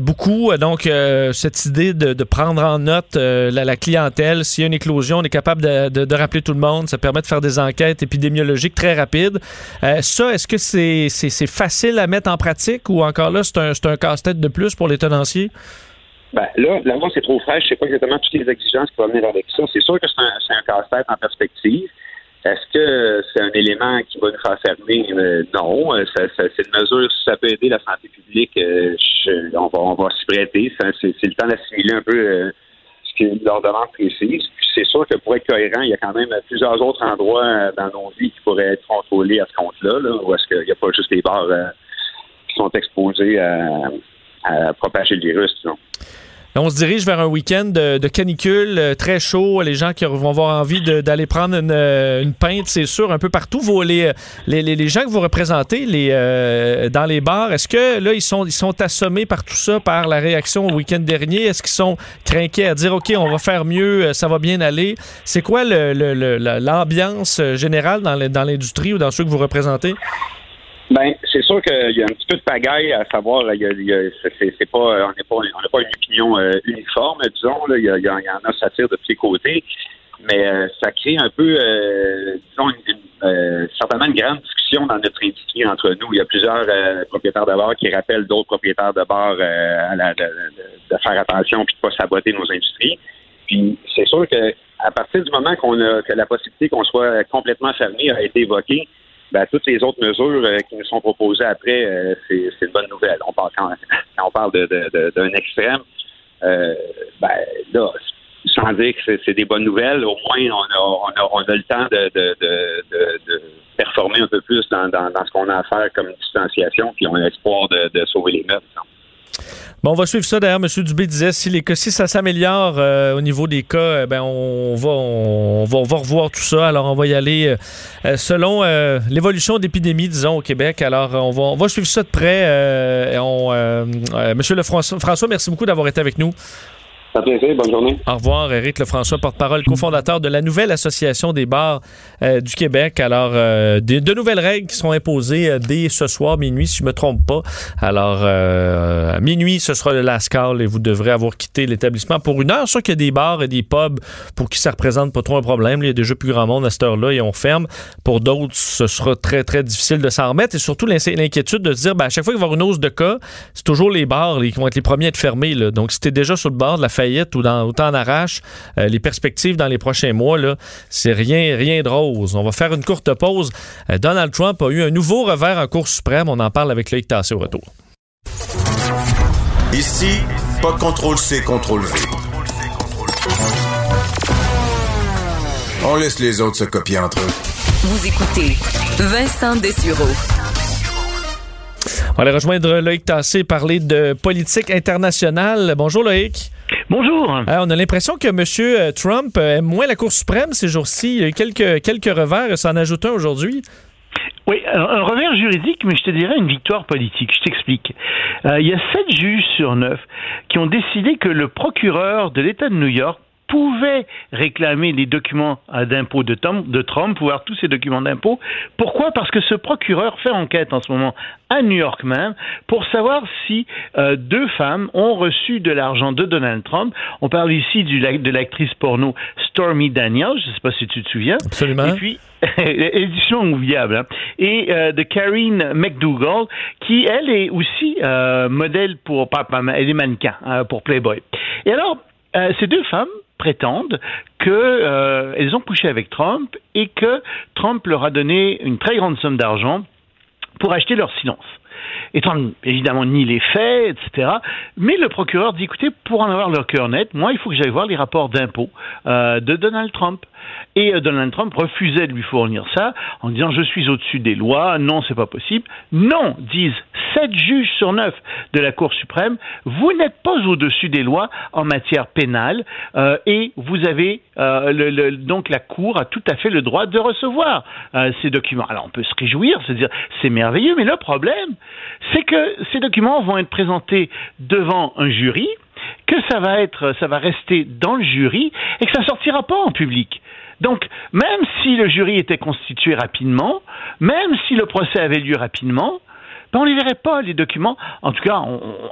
beaucoup, donc cette idée de, prendre en note la, clientèle, s'il y a une éclosion, on est capable de, rappeler tout le monde, ça permet de faire des enquêtes épidémiologiques très rapides. Ça, est-ce que c'est facile à mettre en pratique ou encore là, c'est un, un casse-tête de plus pour les tenanciers? Ben, là, la loi, c'est trop fraîche. Je sais pas exactement toutes les exigences qui vont venir avec ça. C'est sûr que c'est un, casse-tête en perspective. Est-ce que c'est un élément qui va nous faire fermer? Euh, non. Euh, c'est une mesure, si ça peut aider la santé publique, euh, on va, s'y prêter. C'est le temps d'assimiler un peu ce que l'ordonnance précise. Puis c'est sûr que pour être cohérent, il y a quand même plusieurs autres endroits dans nos vies qui pourraient être contrôlés à ce compte-là, là, est-ce qu'il n'y a pas juste les bars qui sont exposés à, à propager le virus. On se dirige vers un week-end de, canicule euh, très chaud. Les gens qui vont avoir envie d'aller prendre une, euh, une pinte, c'est sûr, un peu partout. Vous, les, les, les- les gens que vous représentez les, euh, dans les bars, est-ce que là, ils sont, ils sont assommés par tout ça, par la réaction au week-end dernier? Est-ce qu'ils sont crainqués à dire, OK, on va faire mieux, euh, ça va bien aller? C'est quoi l'ambiance euh, générale dans le- dans l'industrie ou dans ceux que vous représentez? Ben, c'est sûr qu'il y a un petit peu de pagaille à savoir. Il y a, y a- c'est, c'est- pas, on n'est pas, on n'a pas une opinion euh, uniforme, disons. Là. Il, y en a, ça tire de tous les côtés. Mais euh, ça crée un peu, euh, disons, une- euh, certainement une grande discussion dans notre industrie entre nous. Il y a plusieurs euh, propriétaires de bars qui rappellent d'autres propriétaires de bars à la, de, de, faire attention puis de pas saboter nos industries. Puis c'est sûr que à partir du moment qu'on a que la possibilité qu'on soit complètement fermé a été évoquée, ben, toutes les autres mesures qui nous sont proposées après, c'est, une bonne nouvelle. On parle quand, on parle de, d'un extrême, ben là, sans dire que c'est des bonnes nouvelles, au moins on a, on a, on a le temps de, de, de, performer un peu plus dans, dans, dans ce qu'on a à faire comme distanciation, puis on a l'espoir de, sauver les meubles. Bon, on va suivre ça. D'ailleurs, M. Dubé disait si les si ça s'améliore euh, au niveau des cas, eh ben on va, on, va, revoir tout ça. Alors, on va y aller euh, selon euh, l'évolution d'épidémie, disons, au Québec. Alors, on va, on va suivre ça de près. on, François, merci beaucoup d'avoir été avec nous. Ça plaisir. Bonne journée. Au revoir, Éric Lefrançois, porte-parole, cofondateur de la nouvelle Association des bars euh, du Québec. Alors, euh, de, nouvelles règles qui seront imposées euh, dès ce soir, minuit, si je ne me trompe pas. Alors, à minuit, ce sera le last call et vous devrez avoir quitté l'établissement pour une heure. Sûr qu'il y a des bars et des pubs pour qui ça représente pas trop un problème. Il y a déjà plus grand monde à cette heure-là et on ferme. Pour d'autres, ce sera très, très difficile de s'en remettre et surtout l'inquiétude de se dire, ben, à chaque fois qu'il va y avoir une hausse de cas, c'est toujours les bars qui vont être les premiers à être fermés. Donc, si déjà sur le bord de la ou dans, autant en arrache, euh, les perspectives dans les prochains mois, là, c'est rien, rien de rose. On va faire une courte pause. Euh, Donald Trump a eu un nouveau revers en Cour suprême. On en parle avec Loïc Tassé au retour. Ici, pas de contrôle C, contrôle V. On laisse les autres se copier entre eux. Vous écoutez Vincent Dessureau. On va aller rejoindre Loïc Tassé, parler de politique internationale. Bonjour Loïc. Bonjour. Euh, on a l'impression que M. Euh, Trump aime moins la Cour suprême ces jours-ci. Il y a eu quelques, quelques revers, ça en ajoute un aujourd'hui. Oui, un revers juridique, mais je te dirais une victoire politique. Je t'explique. Euh, il y a sept juges sur neuf qui ont décidé que le procureur de l'État de New York pouvait réclamer les documents d'impôt de, de Trump, pouvoir tous ces documents d'impôt. Pourquoi? Parce que ce procureur fait enquête en ce moment à New York même pour savoir si euh, deux femmes ont reçu de l'argent de Donald Trump. On parle ici du, de l'actrice porno Stormy Daniels, je ne sais pas si tu te souviens. Absolument. Et puis, édition oubliable. Hein. Et euh, de Karine McDougall, qui, elle, est aussi euh, modèle pour, pas, elle est mannequin hein, pour Playboy. Et alors, ces deux femmes prétendent qu'elles euh, ont couché avec Trump et que Trump leur a donné une très grande somme d'argent pour acheter leur silence. Trump, évidemment, nie les faits, etc. Mais le procureur dit, écoutez, pour en avoir leur cœur net, moi, il faut que j'aille voir les rapports d'impôts euh, de Donald Trump. Et euh, Donald Trump refusait de lui fournir ça en disant je suis au-dessus des lois, non, c'est pas possible. Non, disent sept juges sur neuf de la Cour suprême, vous n'êtes pas au-dessus des lois en matière pénale euh, et vous avez le, donc la Cour a tout à fait le droit de recevoir ces documents. Alors on peut se réjouir, se dire c'est merveilleux, mais le problème, c'est que ces documents vont être présentés devant un jury que ça va être, ça va rester dans le jury et que ça sortira pas en public. Donc, même si le jury était constitué rapidement, même si le procès avait lieu rapidement, ben, on ne les verrait pas, les documents. En tout cas,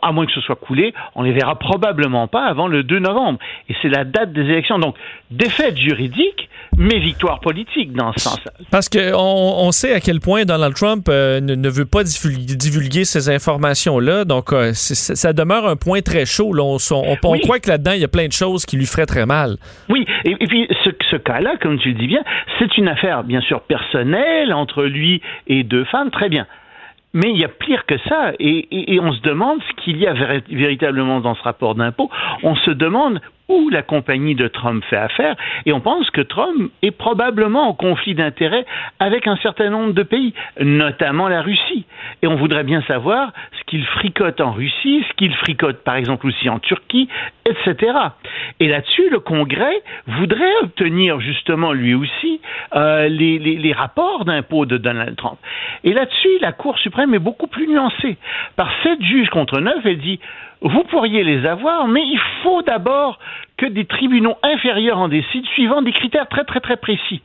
à moins que ce soit coulé, on les verra probablement pas avant le 2 novembre. Et c'est la date des élections. Donc, défaite juridique, mais victoire politique dans ce sens. Parce qu'on on sait à quel point Donald Trump euh, ne, veut pas divulguer, ces informations-là. Donc, euh, ça demeure un point très chaud. On, croit que là-dedans, il y a plein de choses qui lui feraient très mal. Oui, et, puis ce, ce cas-là, comme tu le dis bien, c'est une affaire, bien sûr, personnelle entre lui et deux femmes. Très bien. Mais il y a pire que ça, et, on se demande ce qu'il y a véritablement dans ce rapport d'impôt. On se demande où la compagnie de Trump fait affaire, et on pense que Trump est probablement en conflit d'intérêts avec un certain nombre de pays, notamment la Russie. Et on voudrait bien savoir ce qu'il fricote en Russie, ce qu'il fricote par exemple aussi en Turquie, etc. Et là-dessus, le Congrès voudrait obtenir justement lui aussi euh, les, les, rapports d'impôts de Donald Trump. Et là-dessus, la Cour suprême est beaucoup plus nuancée. Par sept juges contre neuf, elle dit vous pourriez les avoir, mais il faut d'abord que des tribunaux inférieurs en décident suivant des critères très très très précis.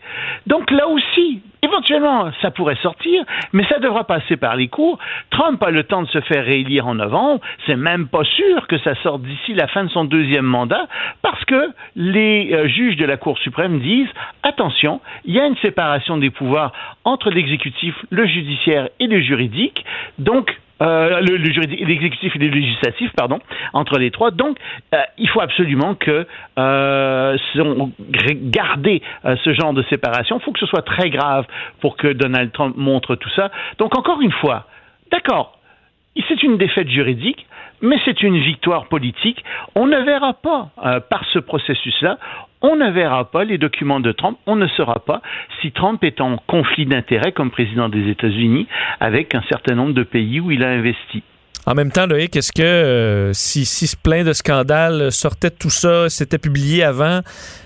Donc là aussi, éventuellement, ça pourrait sortir, mais ça devra passer par les cours. Trump a le temps de se faire réélire en novembre. C'est même pas sûr que ça sorte d'ici la fin de son deuxième mandat, parce que les euh, juges de la Cour suprême disent attention, il y a une séparation des pouvoirs entre l'exécutif, le judiciaire et le juridique. Donc euh, le, l'exécutif et le législatif, pardon, entre les trois. Donc, euh, il faut absolument que euh, garder euh, ce genre de séparation. Il faut que ce soit très grave pour que Donald Trump montre tout ça. Donc, encore une fois, d'accord, c'est une défaite juridique, mais c'est une victoire politique. On ne verra pas par ce processus-là, on ne verra pas les documents de Trump, on ne saura pas si Trump est en conflit d'intérêts comme président des États-Unis avec un certain nombre de pays où il a investi. En même temps, Loïc, est-ce que euh, si, si plein de scandales sortaient de tout ça, c'était publié avant,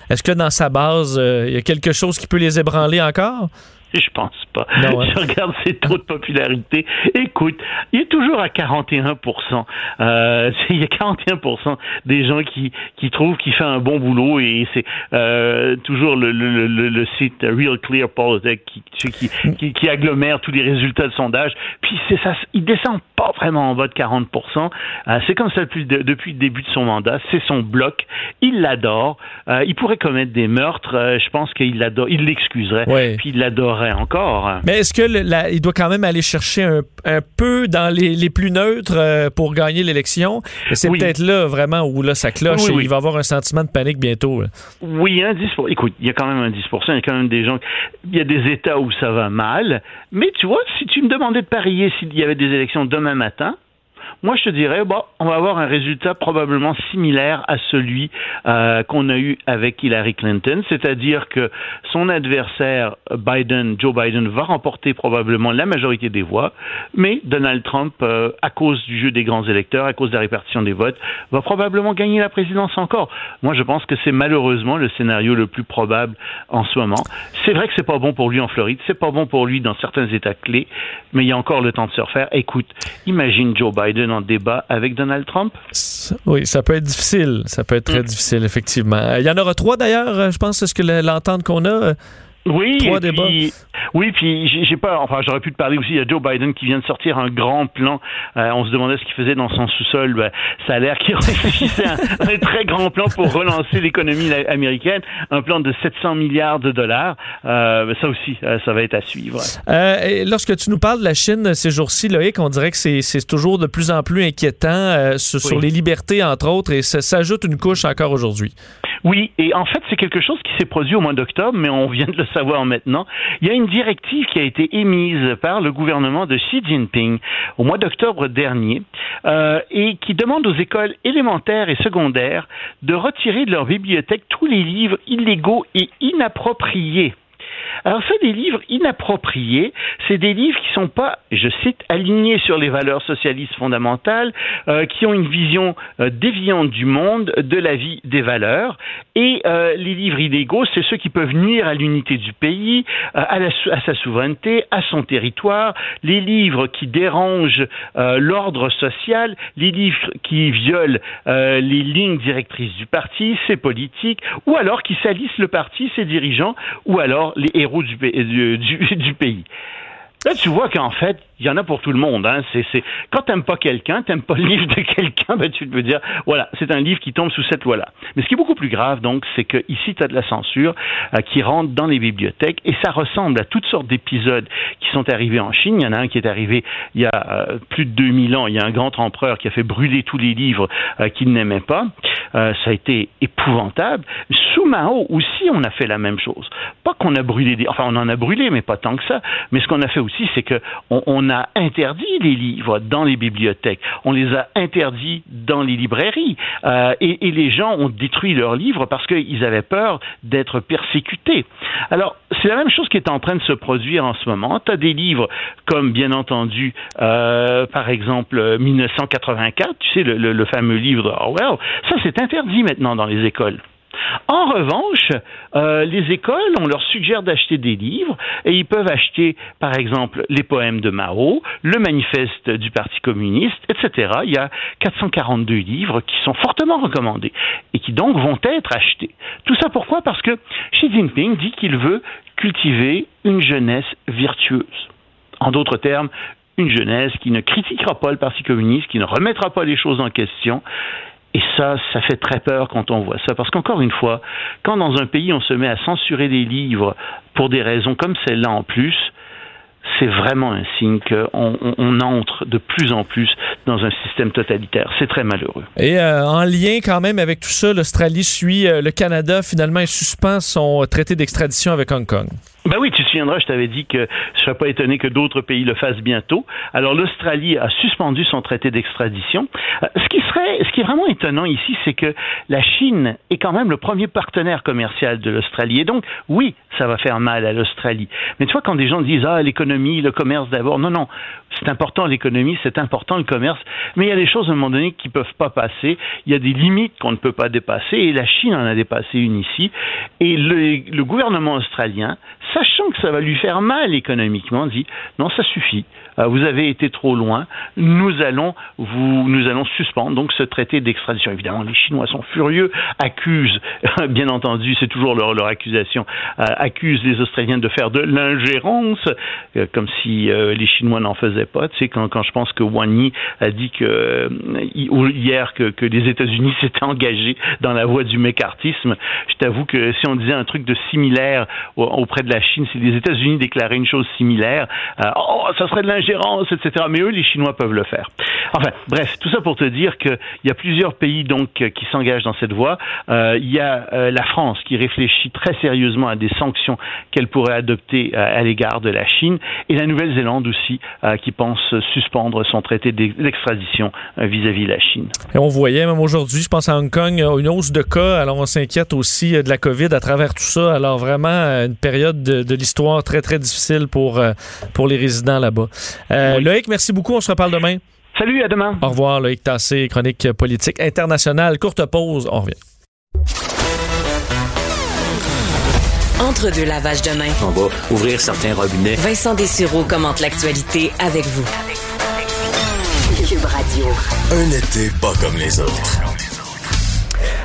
est-ce que dans sa base, euh, il y a quelque chose qui peut les ébranler encore? Je pense pas. Je regarde ses taux de popularité. Écoute, il est toujours à 41 euh, Il y a 41% des gens qui, qui trouvent qu'il fait un bon boulot et c'est euh, toujours le, le, le, le, site Real Clear Politics qui, qui, qui, qui, agglomère tous les résultats de sondage. Puis c'est ça, il descend pas vraiment en bas de 40% euh, C'est comme ça depuis, depuis le début de son mandat. C'est son bloc. Il l'adore. Euh, il pourrait commettre des meurtres. Euh, je pense qu'il l'adore. Il l'excuserait. Puis il l'adore encore. Mais est-ce que il doit quand même aller chercher un, un peu dans les, les, plus neutres euh, pour gagner l'élection? C'est peut-être là vraiment où là, ça cloche et il va avoir un sentiment de panique bientôt. Oui, un 10 Écoute, il y a quand même un 10 Il y a quand même des gens. Il y a des États où ça va mal. Mais tu vois, si tu me demandais de parier s'il y avait des élections demain matin, moi, je te dirais, on va avoir un résultat probablement similaire à celui euh, qu'on a eu avec Hillary Clinton, c'est-à-dire que son adversaire Biden, Joe Biden, va remporter probablement la majorité des voix, mais Donald Trump, euh, à cause du jeu des grands électeurs, à cause de la répartition des votes, va probablement gagner la présidence encore. Moi, je pense que c'est malheureusement le scénario le plus probable en ce moment. C'est vrai que c'est pas bon pour lui en Floride, c'est pas bon pour lui dans certains États clés, mais il y a encore le temps de se refaire. Écoute, imagine Joe Biden en débat avec Donald Trump? Oui, ça peut être difficile. Ça peut être très mm. difficile, effectivement. Il y en aura trois d'ailleurs, euh, je pense, c'est ce que l'entente qu'on a. Oui, Trois débats. Oui, puis j'ai pas, enfin j'aurais pu te parler aussi, il y a Joe Biden qui vient de sortir un grand plan. Euh, on se demandait ce qu'il faisait dans son sous-sol. Ben, ça a l'air qu'il réfléchissait un, un, très grand plan pour relancer l'économie américaine, un plan de 700 milliards de dollars. Euh, ça aussi, euh, ça va être à suivre. Euh, lorsque tu nous parles de la Chine ces jours-ci, Loïc, on dirait que c'est toujours de plus en plus inquiétant sur, sur, les libertés, entre autres, et ça s'ajoute une couche encore aujourd'hui. Oui, et en fait, c'est quelque chose qui s'est produit au mois d'octobre, mais on vient de le savoir maintenant. Il y a une directive qui a été émise par le gouvernement de Xi Jinping au mois d'octobre dernier euh, et qui demande aux écoles élémentaires et secondaires de retirer de leur bibliothèque tous les livres illégaux et inappropriés. Alors ça, des livres inappropriés, c'est des livres qui sont pas, je cite, alignés sur les valeurs socialistes fondamentales, euh, qui ont une vision euh, déviante du monde, de la vie, des valeurs. Et euh, les livres illégaux, c'est ceux qui peuvent nuire à l'unité du pays, à, à, sa souveraineté, à son territoire. Les livres qui dérangent l'ordre social, les livres qui violent les lignes directrices du parti, ses politiques, ou alors qui salissent le parti, ses dirigeants, ou alors les héros du, du, du pays. Là, tu vois qu'en fait, il y en a pour tout le monde. Hein. C'est, c'est... Quand t'aimes pas quelqu'un, t'aimes pas le livre de quelqu'un, ben, tu peux dire, voilà, c'est un livre qui tombe sous cette loi-là. Mais ce qui est beaucoup plus grave, donc, c'est que ici, tu as de la censure euh, qui rentre dans les bibliothèques et ça ressemble à toutes sortes d'épisodes qui sont arrivés en Chine. Il y en a un qui est arrivé il y a euh, plus de 2000 ans. Il y a un grand empereur qui a fait brûler tous les livres euh, qu'il n'aimait pas. ça a été épouvantable. Sous Mao aussi, on a fait la même chose. Pas qu'on a brûlé des... Enfin, on en a brûlé, mais pas tant que ça. Mais ce qu'on a fait c'est que on, a interdit les livres dans les bibliothèques, on les a interdits dans les librairies, euh, et, les gens ont détruit leurs livres parce qu'ils avaient peur d'être persécutés. Alors, c'est la même chose qui est en train de se produire en ce moment. Tu as des livres comme, bien entendu, euh, par exemple, 1984, tu sais, le, le fameux livre d'Orwell, ça c'est interdit maintenant dans les écoles. En revanche, euh, les écoles, on leur suggère d'acheter des livres et ils peuvent acheter, par exemple, les poèmes de Mao, le manifeste du Parti communiste, etc. Il y a 442 livres qui sont fortement recommandés et qui donc vont être achetés. Tout ça pourquoi? Parce que Xi Jinping dit qu'il veut cultiver une jeunesse virtueuse. En d'autres termes, une jeunesse qui ne critiquera pas le Parti communiste, qui ne remettra pas les choses en question. Et ça, ça fait très peur quand on voit ça. Parce qu'encore une fois, quand dans un pays on se met à censurer des livres pour des raisons comme celle-là en plus, c'est vraiment un signe qu'on on, entre de plus en plus dans un système totalitaire. C'est très malheureux. Et euh, en lien quand même avec tout ça, l'Australie suit euh, le Canada finalement et suspend son traité d'extradition avec Hong Kong. Ben oui, tu te souviendras, je t'avais dit que je serais pas étonné que d'autres pays le fassent bientôt. Alors l'Australie a suspendu son traité d'extradition. Euh, ce qui serait, ce qui est vraiment étonnant ici, c'est que la Chine est quand même le premier partenaire commercial de l'Australie. Et donc, oui, ça va faire mal à l'Australie. Mais tu vois, quand des gens disent ah l'économie, le commerce d'abord, non, non, c'est important l'économie, c'est important le commerce, mais il y a des choses à un moment donné qui peuvent pas passer. Il y a des limites qu'on ne peut pas dépasser, et la Chine en a dépassé une ici. Et le, le gouvernement australien sachant que ça va lui faire mal économiquement, dit non, ça suffit. Euh, vous avez été trop loin. Nous allons nous allons suspendre donc ce traité d'extradition. Évidemment, les Chinois sont furieux, accusent, bien entendu, c'est toujours leur, accusation, euh, accusent les Australiens de faire de l'ingérence, euh, comme si les Chinois n'en faisaient pas. Tu sais, quand, quand je pense que Wang Yi a dit que hier que, que les États-Unis s'étaient engagés dans la voie du mécartisme, je t'avoue que si on disait un truc de similaire auprès de la Chine, si les États-Unis déclaraient une chose similaire, oh, ça serait de l'ingérence etc. Mais eux, les Chinois peuvent le faire. Enfin, bref, tout ça pour te dire qu'il y a plusieurs pays donc qui s'engagent dans cette voie. Euh, il y a euh, la France qui réfléchit très sérieusement à des sanctions qu'elle pourrait adopter euh, à l'égard de la Chine, et la Nouvelle-Zélande aussi qui pense suspendre son traité d'extradition vis-à-vis de la Chine. Et on voyait même aujourd'hui, je pense à Hong Kong, une hausse de cas. Alors on s'inquiète aussi de la COVID à travers tout ça. Alors vraiment une période de, de l'histoire très très difficile pour pour les résidents là-bas. Euh, Loïc, merci beaucoup. On se reparle demain. Salut, à demain. Au revoir, Loïc Tassé, chronique politique internationale. Courte pause, on revient. Entre deux lavages de main. On va ouvrir certains robinets. Vincent Dessureau commente l'actualité avec vous. Cube Radio. Un été pas comme les autres.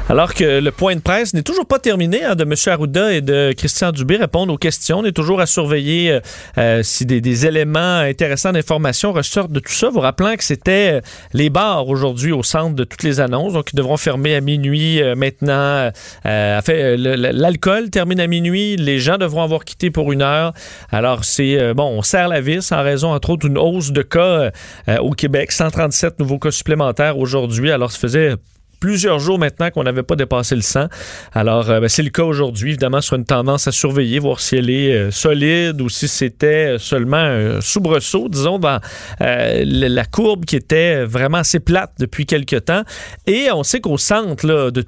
Alors que le point de presse n'est toujours pas terminé hein, de M. Arruda et de Christian Dubé répondre aux questions. On est toujours à surveiller euh, euh, si des, éléments intéressants d'information ressortent de tout ça. Vous rappelant que c'était euh, les bars aujourd'hui au centre de toutes les annonces, donc ils devront fermer à minuit maintenant. fait, l'alcool termine à minuit. Les gens devront avoir quitté pour une heure. Alors c'est bon, on serre la vis en raison entre autres d'une hausse de cas au Québec, 137 nouveaux cas supplémentaires aujourd'hui. Alors ça faisait plusieurs jours maintenant qu'on n'avait pas dépassé le 100. Alors, euh, ben, c'est le cas aujourd'hui, évidemment, sur une tendance à surveiller, voir si elle est euh, solide ou si c'était seulement un soubresaut, disons, dans euh, la courbe qui était vraiment assez plate depuis quelques temps. Et on sait qu'au centre là, de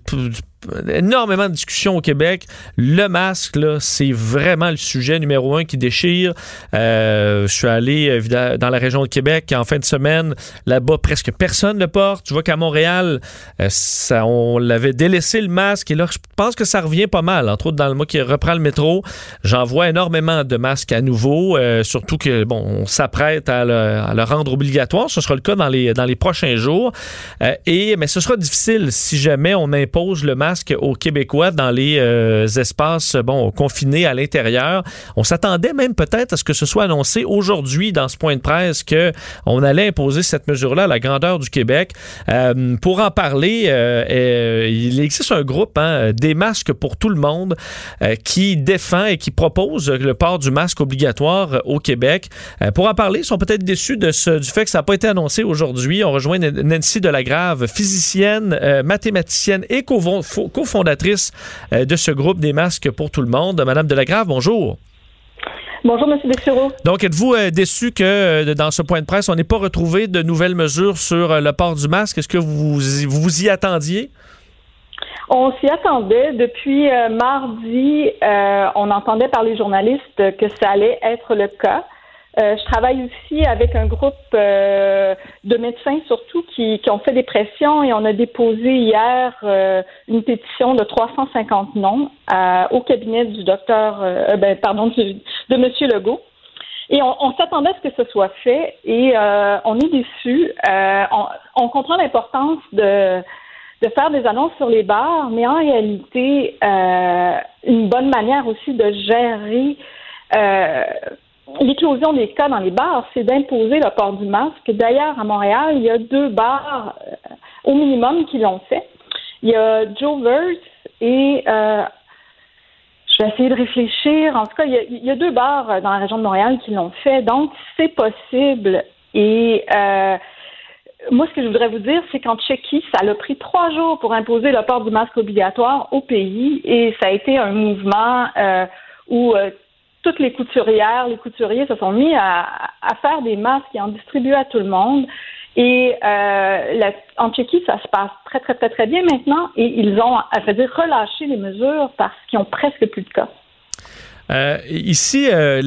énormément de discussions au Québec. Le masque, c'est vraiment le sujet numéro un qui déchire. Euh, je suis allé dans la région de Québec en fin de semaine. Là-bas, presque personne ne porte. Tu vois qu'à Montréal, euh, ça, on l'avait délaissé le masque. Et là, je pense que ça revient pas mal. Entre autres, dans le mois qui reprend le métro, j'en vois énormément de masques à nouveau. Euh, surtout que, bon, on s'apprête à, le, rendre obligatoire. Ce sera le cas dans les, dans les prochains jours. et, mais ce sera difficile si jamais on impose le masque aux Québécois dans les euh, espaces bon confinés à l'intérieur. On s'attendait même peut-être à ce que ce soit annoncé aujourd'hui dans ce point de presse que on allait imposer cette mesure-là à la grandeur du Québec. Euh, pour en parler, euh, il existe un groupe hein, des masques pour tout le monde qui défend et qui propose le port du masque obligatoire au Québec. pour en parler, ils sont peut-être déçus du fait que ça n'a pas été annoncé aujourd'hui. On rejoint Nancy Delagrave, physicienne, mathématicienne et cofondatrice euh, de ce groupe des masques pour tout le monde. Madame Delagrave, bonjour. Bonjour, M. Dexuro. Donc, êtes-vous euh, déçu que euh, dans ce point de presse, on n'ait pas retrouvé de nouvelles mesures sur le port du masque? Est-ce que vous, vous y attendiez? On s'y attendait. Depuis mardi, on entendait par les journalistes que ça allait être le cas. Euh, je travaille aussi avec un groupe euh, de médecins surtout qui, qui, ont fait des pressions et on a déposé hier euh, une pétition de 350 noms au cabinet du docteur, ben, pardon, de Monsieur Legault. Et on, on s'attendait à ce que ce soit fait et on est déçus. On, on, comprend l'importance de de faire des annonces sur les bars, mais en réalité, une bonne manière aussi de gérer l'éclosion des cas dans les bars, c'est d'imposer le port du masque. D'ailleurs, à Montréal, il y a deux bars euh, au minimum qui l'ont fait. Il y a Joe Verse et euh, je vais essayer de réfléchir. En tout cas, il y, a, deux bars dans la région de Montréal qui l'ont fait. Donc, c'est possible. Et euh, moi, ce que je voudrais vous dire, c'est qu'en Tchéquie, ça a pris trois jours pour imposer le port du masque obligatoire au pays et ça a été un mouvement euh, où toutes les couturières, les couturiers se sont mis à, faire des masques et en distribuer à tout le monde. Et euh, en Tchéquie, ça se passe très, très, très, très bien maintenant et ils ont, à dire, relâché les mesures parce qu'ils ont presque plus de cas. Euh, ici, euh,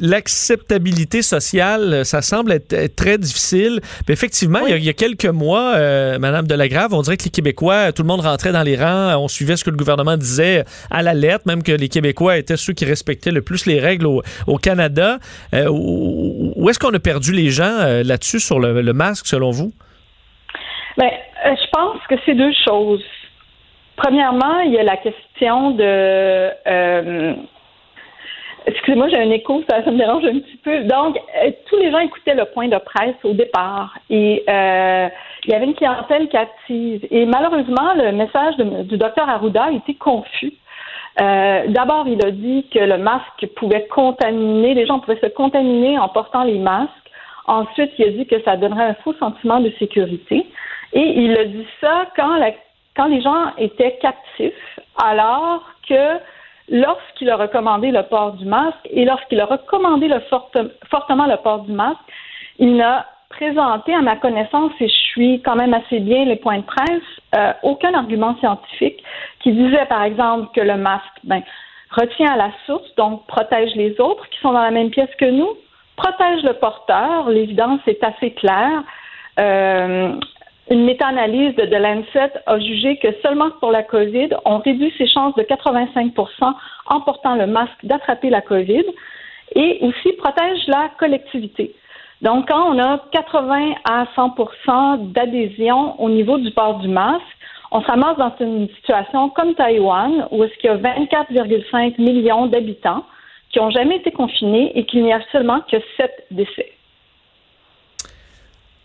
l'acceptabilité sociale, ça semble être, très difficile. Mais effectivement, il, y a, quelques mois, euh, Madame Delagrave, on dirait que les Québécois, tout le monde rentrait dans les rangs, on suivait ce que le gouvernement disait à la lettre, même que les Québécois étaient ceux qui respectaient le plus les règles au, Canada. où, est-ce qu'on a perdu les gens là-dessus sur le, masque, selon vous? Bien, je pense que c'est deux choses. Premièrement, il y a la question de Excusez-moi, j'ai un écho, ça, me dérange un petit peu. Donc, euh, tous les gens écoutaient le point de presse au départ et euh, il y avait une clientèle captive. Et malheureusement, le message du docteur Arruda était confus. Euh, d'abord, il a dit que le masque pouvait contaminer, les gens pouvaient se contaminer en portant les masques. Ensuite, il a dit que ça donnerait un faux sentiment de sécurité. Et il a dit ça quand, quand les gens étaient captifs, alors que lorsqu'il a recommandé le port du masque et lorsqu'il a recommandé le fortement le port du masque, il n'a présenté, à ma connaissance, et je suis quand même assez bien les points de presse, euh, aucun argument scientifique qui disait, par exemple, que le masque ben, retient à la source, donc protège les autres qui sont dans la même pièce que nous, protège le porteur, l'évidence est assez claire. Euh, une méta-analyse de, Lancet a jugé que seulement pour la COVID, on réduit ses chances de 85% en portant le masque d'attraper la COVID et aussi protège la collectivité. Donc, quand on a 80 à 100% d'adhésion au niveau du port du masque, on se ramasse dans une situation comme Taïwan, où est-ce qu'il y a 24,5 millions d'habitants qui n'ont jamais été confinés et qu'il n'y a seulement que 7 décès.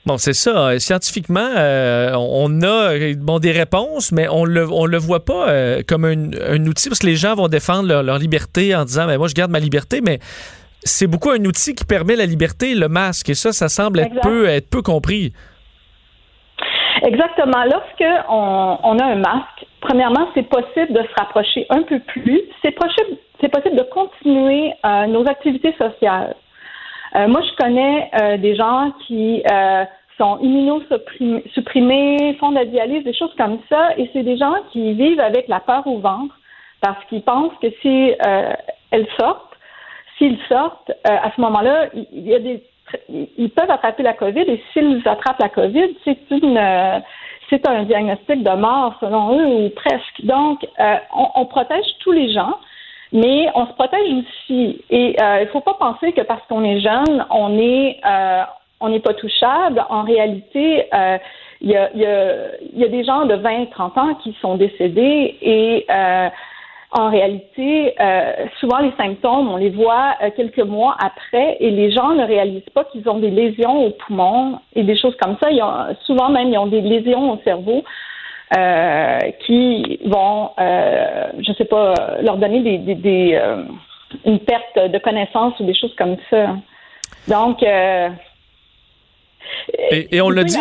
Bon, c'est ça. Euh, scientifiquement, euh, on a bon, des réponses, mais on le, on le voit pas euh, comme un, outil parce que les gens vont défendre leur, liberté en disant, mais ben, moi, je garde ma liberté, mais c'est beaucoup un outil qui permet la liberté, le masque. Et ça, ça semble être peu, être peu compris. Exactement. Lorsque on, a un masque, premièrement, c'est possible de se rapprocher un peu plus. C'est possible, c'est possible de continuer nos activités sociales. Euh, moi, je connais euh, des gens qui euh, sont immunosupprimés, font de la dialyse, des choses comme ça, et c'est des gens qui vivent avec la peur au ventre parce qu'ils pensent que si elles sortent, s'ils sortent, à ce moment-là, il y a des ils peuvent attraper la COVID et s'ils attrapent la COVID, c'est une c'est un diagnostic de mort selon eux ou presque. Donc, on, on, protège tous les gens mais on se protège aussi. Et euh, il ne faut pas penser que parce qu'on est jeune, on est euh, on n'est pas touchable. En réalité, euh, il y, a, y, a, y, a, des gens de 20, 30 ans qui sont décédés et en réalité, souvent les symptômes, on les voit quelques mois après et les gens ne réalisent pas qu'ils ont des lésions au poumon et des choses comme ça. Il y a, souvent même, ils ont des lésions au cerveau. Euh, qui vont, euh, je ne sais pas, leur donner des, des, euh, une perte de connaissance ou des choses comme ça. Donc, et, et, on l'a dit.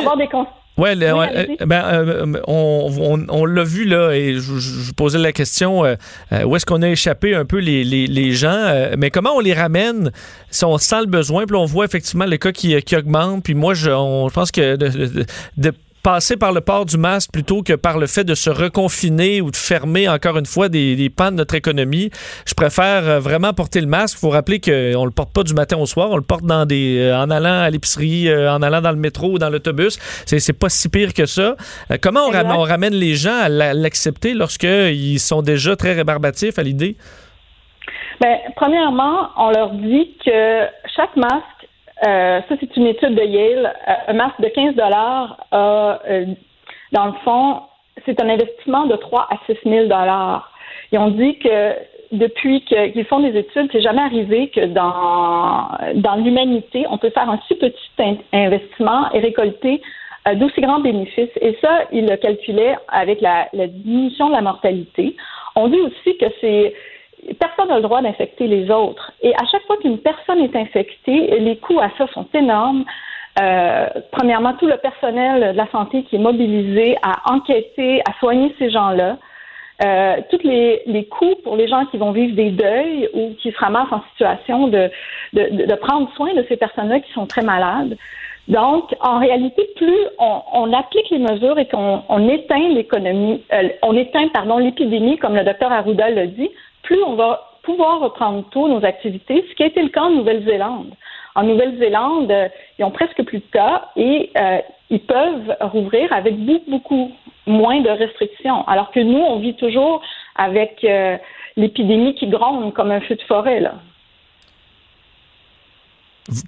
Ouais, ben, on, on, on l'a vu là, et je, je, posais la question où est-ce qu'on a échappé un peu les, les, les gens, mais comment on les ramène si on sent le besoin, puis on voit effectivement le cas qui, qui augmente, puis moi je, on, je pense que de, de passer par le port du masque plutôt que par le fait de se reconfiner ou de fermer encore une fois des, des pans de notre économie. Je préfère euh, vraiment porter le masque. Il faut rappeler qu'on le porte pas du matin au soir, on le porte dans des, euh, en allant à l'épicerie, euh, en allant dans le métro ou dans l'autobus. C'est, pas si pire que ça. comment on, ramène, on ramène les gens à l'accepter lorsqu'ils sont déjà très rébarbatifs à l'idée? Bien, premièrement, on leur dit que chaque masque euh, ça, c'est une étude de Yale. Euh, un masque de 15 dollars, euh, dans le fond, c'est un investissement de 3 à 6 000 dollars. Ils ont dit que depuis qu'ils font des études, c'est jamais arrivé que dans, dans l'humanité, on peut faire un si petit investissement et récolter d'aussi grands bénéfices. Et ça, ils le calculaient avec la diminution de la mortalité. On dit aussi que c'est personne n'a le droit d'infecter les autres. Et à chaque fois qu'une personne est infectée, les coûts à ça sont énormes. Euh, premièrement, tout le personnel de la santé qui est mobilisé à enquêter, à soigner ces gens-là. Euh, tous les, les coûts pour les gens qui vont vivre des deuils ou qui se ramassent en situation de, de, de prendre soin de ces personnes-là qui sont très malades. Donc, en réalité, plus on, on applique les mesures et qu'on on éteint l'économie, euh, on éteint pardon l'épidémie, comme le docteur Arruda l'a dit, plus on va pouvoir reprendre tôt nos activités, ce qui a été le cas en Nouvelle-Zélande. En Nouvelle-Zélande, euh, ils ont presque plus de cas et euh, ils peuvent rouvrir avec beaucoup, beaucoup moins de restrictions. Alors que nous, on vit toujours avec euh, l'épidémie qui gronde comme un feu de forêt. Là.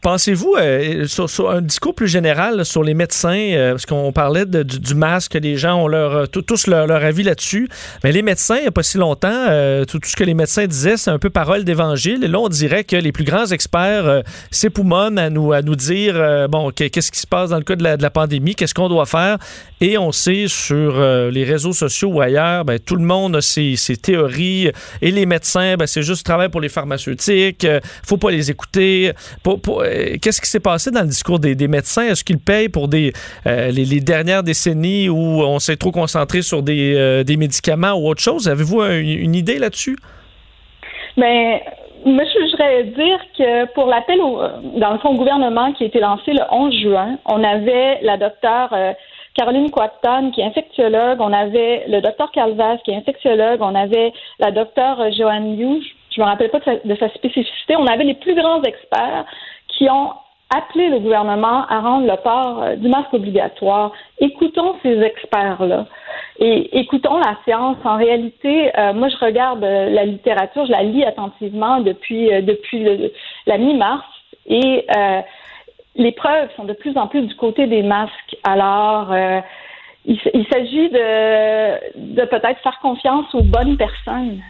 Pensez-vous, euh, sur, un discours plus général sur les médecins, euh, parce qu'on parlait du, masque, les gens ont leur, euh, tous leur, avis là-dessus, mais les médecins, il n'y a pas si longtemps, tout, ce que les médecins disaient, c'est un peu parole d'évangile. Et là, on dirait que les plus grands experts s'époumonnent à nous, à nous dire, bon, qu'est-ce qui se passe dans le cas de la, pandémie, qu'est-ce qu'on doit faire? Et on sait sur les réseaux sociaux ou ailleurs, ben, tout le monde a ses, théories. Et les médecins, ben, c'est juste travail pour les pharmaceutiques, faut pas les écouter. Qu'est-ce qui s'est passé dans le discours des, médecins? Est-ce qu'ils payent pour des, euh, les, dernières décennies où on s'est trop concentré sur des, euh, des médicaments ou autre chose? Avez-vous une, idée là-dessus? Bien, moi, je voudrais dire que pour l'appel dans le fond gouvernement qui a été lancé le 11 juin, on avait la docteure Caroline Quatton, qui est infectiologue, on avait le docteur Calvas, qui est infectiologue, on avait la docteure Joanne Hughes, je me rappelle pas de sa spécificité, on avait les plus grands experts qui ont appelé le gouvernement à rendre le port euh, du masque obligatoire. Écoutons ces experts-là et écoutons la science. En réalité, euh, moi, je regarde euh, la littérature, je la lis attentivement depuis depuis la mi-mars et les preuves sont de plus en plus du côté des masques. Alors, il, il s'agit de, de peut-être faire confiance aux bonnes personnes.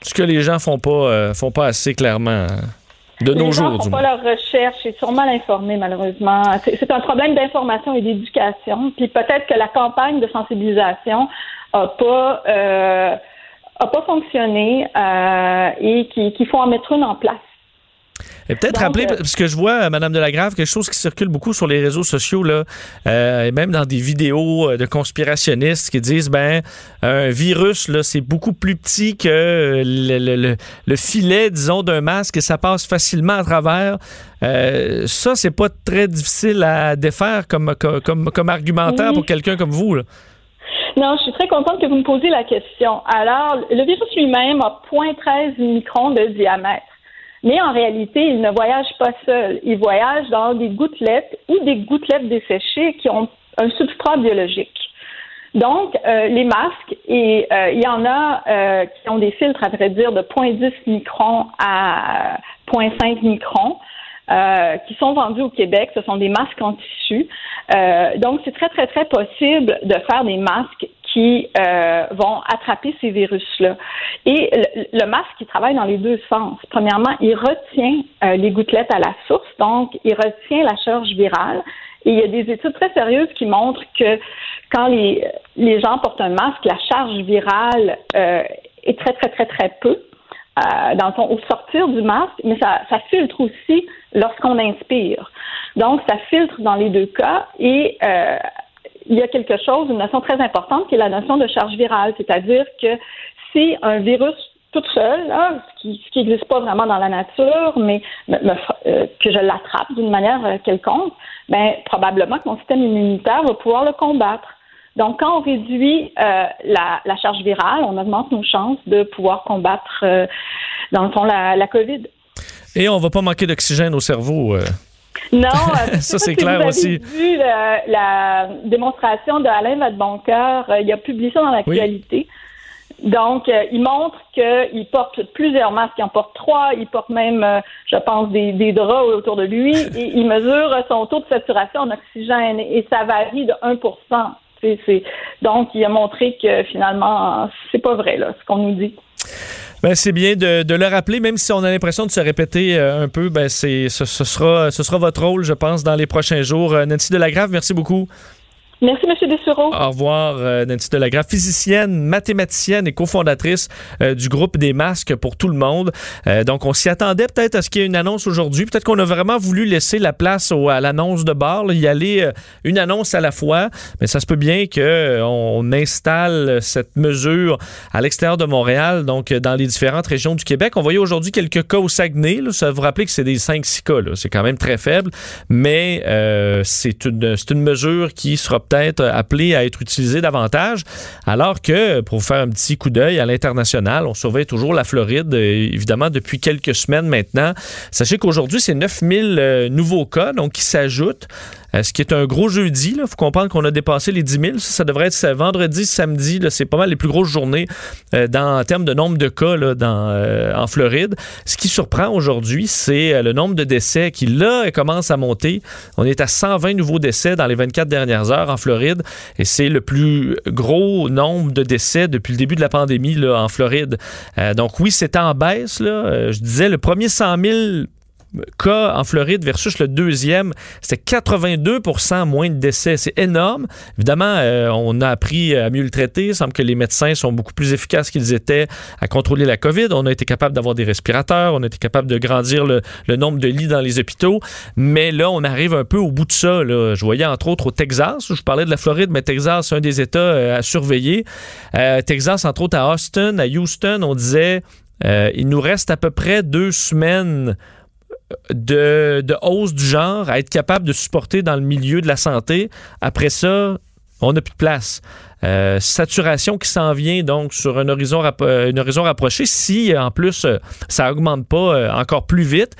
Ce que les gens font pas font pas assez clairement. Hein de nos les gens font pas leur recherche et sont mal informés, malheureusement. C'est un problème d'information et d'éducation. Puis peut-être que la campagne de sensibilisation a pas euh, a pas fonctionné euh, et qu'il faut en mettre une en place. Et peut-être rappeler, euh, parce que je vois, Madame Delagrave, quelque chose qui circule beaucoup sur les réseaux sociaux, là, euh, et même dans des vidéos euh, de conspirationnistes qui disent, ben, un virus, là, c'est beaucoup plus petit que le, le, filet, disons, d'un masque et ça passe facilement à travers. Euh, ça, c'est pas très difficile à défaire comme, comme, comme argumentaire pour quelqu'un comme vous, là. Non, je suis très contente que vous me posiez la question. Alors, le virus lui-même a 0.13 microns de diamètre. Mais en réalité, il ne voyage pas seul. Il voyage dans des gouttelettes ou des gouttelettes desséchées qui ont un substrat biologique. Donc, euh, les masques, et euh, il y en a euh, qui ont des filtres, à vrai dire, de 0.10 microns à 0.5 microns. qui sont vendus au Québec. Ce sont des masques en tissu. donc, c'est très, très, très possible de faire des masques qui euh, vont attraper ces virus-là. Et le, masque, il travaille dans les deux sens. Premièrement, il retient euh, les gouttelettes à la source, donc il retient la charge virale. Et il y a des études très sérieuses qui montrent que quand les, les gens portent un masque, la charge virale euh, est très, très, très, très peu. dans le fond, au sortir du masque, mais ça, ça filtre aussi lorsqu'on inspire. Donc, ça filtre dans les deux cas et il y a quelque chose, une notion très importante qui est la notion de charge virale, c'est-à-dire que si un virus toute seule, là, ce qui n'existe pas vraiment dans la nature, mais me- euh, que je l'attrape d'une manière euh, quelconque, ben probablement que mon système immunitaire va pouvoir le combattre. Donc, quand on réduit euh, la, la charge virale, on augmente nos chances de pouvoir combattre, dans le fond, la, la COVID. Et on va pas manquer d'oxygène au cerveau. euh. Non, euh, Ça, c'est clair vous avez aussi. vu la, la démonstration de Alain Vadeboncoeur. Euh, il a publié ça dans l'actualité. Donc, euh, il montre qu'il porte plusieurs masques. Il en porte trois. Il porte même, euh, je pense, des, des draps autour de lui. Et il mesure son taux de saturation en oxygène. Et ça varie de 1 C'est- c'est- Donc, il a montré que finalement, c'est pas vrai, là, ce qu'on nous dit. Ben, c'est bien de, le rappeler, même si on a l'impression de se répéter euh, un peu. Ben, c'est, ce, ce sera, ce sera votre rôle, je pense, dans les prochains jours. Euh, Nancy Delagrave, merci beaucoup. Merci, M. Dessureau. Au revoir, euh, Nancy Delagrave, physicienne, mathématicienne et cofondatrice euh, du groupe des masques pour tout le monde. Euh, donc, on s'y attendait peut-être à ce qu'il y ait une annonce aujourd'hui. Peut-être qu'on a vraiment voulu laisser la place à l'annonce de bar, y aller une annonce à la fois. Mais ça se peut bien qu'on on installe cette mesure à l'extérieur de Montréal, donc dans les différentes régions du Québec. On voyait aujourd'hui quelques cas au Saguenay. Là. Ça vous rappeler que c'est des 5-6 cas. C'est quand même très faible. Mais c'est une, une mesure qui sera peut-être appelée à être utilisée davantage. Alors que, pour vous faire un petit coup d'œil à l'international, on surveille toujours la Floride, euh, évidemment, depuis quelques semaines maintenant. Sachez qu'aujourd'hui, c'est 9000 euh, nouveaux cas qui s'ajoutent. Euh, ce qui est un gros jeudi. Il faut comprendre qu'on a dépassé les 10 000. Ça, devrait être vendredi, samedi. C'est pas mal les plus grosses journées euh, dans, en termes de nombre de cas dans, euh, en Floride. Ce qui surprend aujourd'hui, c'est le nombre de décès qui, là, commence à monter. On est à 120 nouveaux décès dans les 24 dernières heures en Floride. Et c'est le plus gros nombre de décès depuis le début de la pandémie là, en Floride. Donc oui, c'est en baisse. Là. Je disais, le premier 100 000 cas en Floride versus le deuxième, c'était 82% moins de décès. C'est énorme. Évidemment, euh, on a appris à mieux le traiter. Il semble que les médecins sont beaucoup plus efficaces qu'ils étaient à contrôler la COVID. On a été capable d'avoir des respirateurs. On a été capable de grandir le, nombre de lits dans les hôpitaux. Mais là, on arrive un peu au bout de ça. Là. Je voyais entre autres au Texas. Je parlais de la Floride, mais Texas, c'est un des États euh, à surveiller. Euh, Texas, entre autres à Austin, à Houston, on disait il nous reste à peu près deux semaines de, de hausse du genre à être capable de supporter dans le milieu de la santé. Après ça, on n'a plus de place. Euh, saturation qui s'en vient donc sur un horizon, euh, horizon rapproché si euh, en plus ça augmente pas encore plus vite.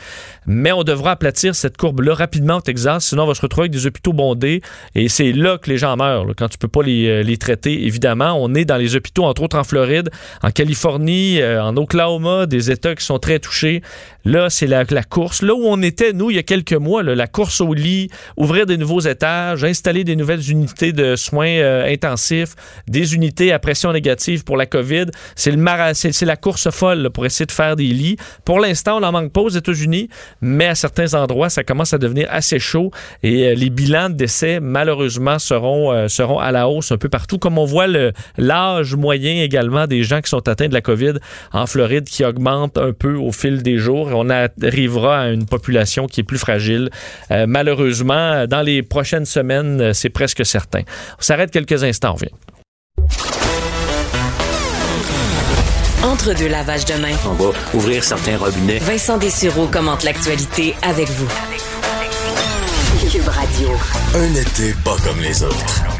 Mais on devra aplatir cette courbe-là rapidement au Texas, sinon on va se retrouver avec des hôpitaux bondés et c'est là que les gens meurent, quand tu peux pas les, traiter. Évidemment, on est dans les hôpitaux, entre autres en Floride, en Californie, en Oklahoma, des États qui sont très touchés. Là, c'est la, course. Là où on était, nous, il y a quelques mois, la course au lit, ouvrir des nouveaux étages, installer des nouvelles unités de soins intensifs, des unités à pression négative pour la COVID. C'est la course folle pour essayer de faire des lits. Pour l'instant, on n'en manque pas aux États-Unis, mais à certains endroits, ça commence à devenir assez chaud et euh, les bilans de décès, malheureusement, seront, euh, seront à la hausse un peu partout. Comme on voit l'âge moyen également des gens qui sont atteints de la COVID en Floride qui augmente un peu au fil des jours. On arrivera à une population qui est plus fragile. Euh, malheureusement, dans les prochaines semaines, c'est presque certain. On s'arrête quelques instants, on revient. Entre deux lavages de main, On va ouvrir certains robinets. Vincent Dessureau commente l'actualité avec vous. Cube Radio. Un été pas comme les autres.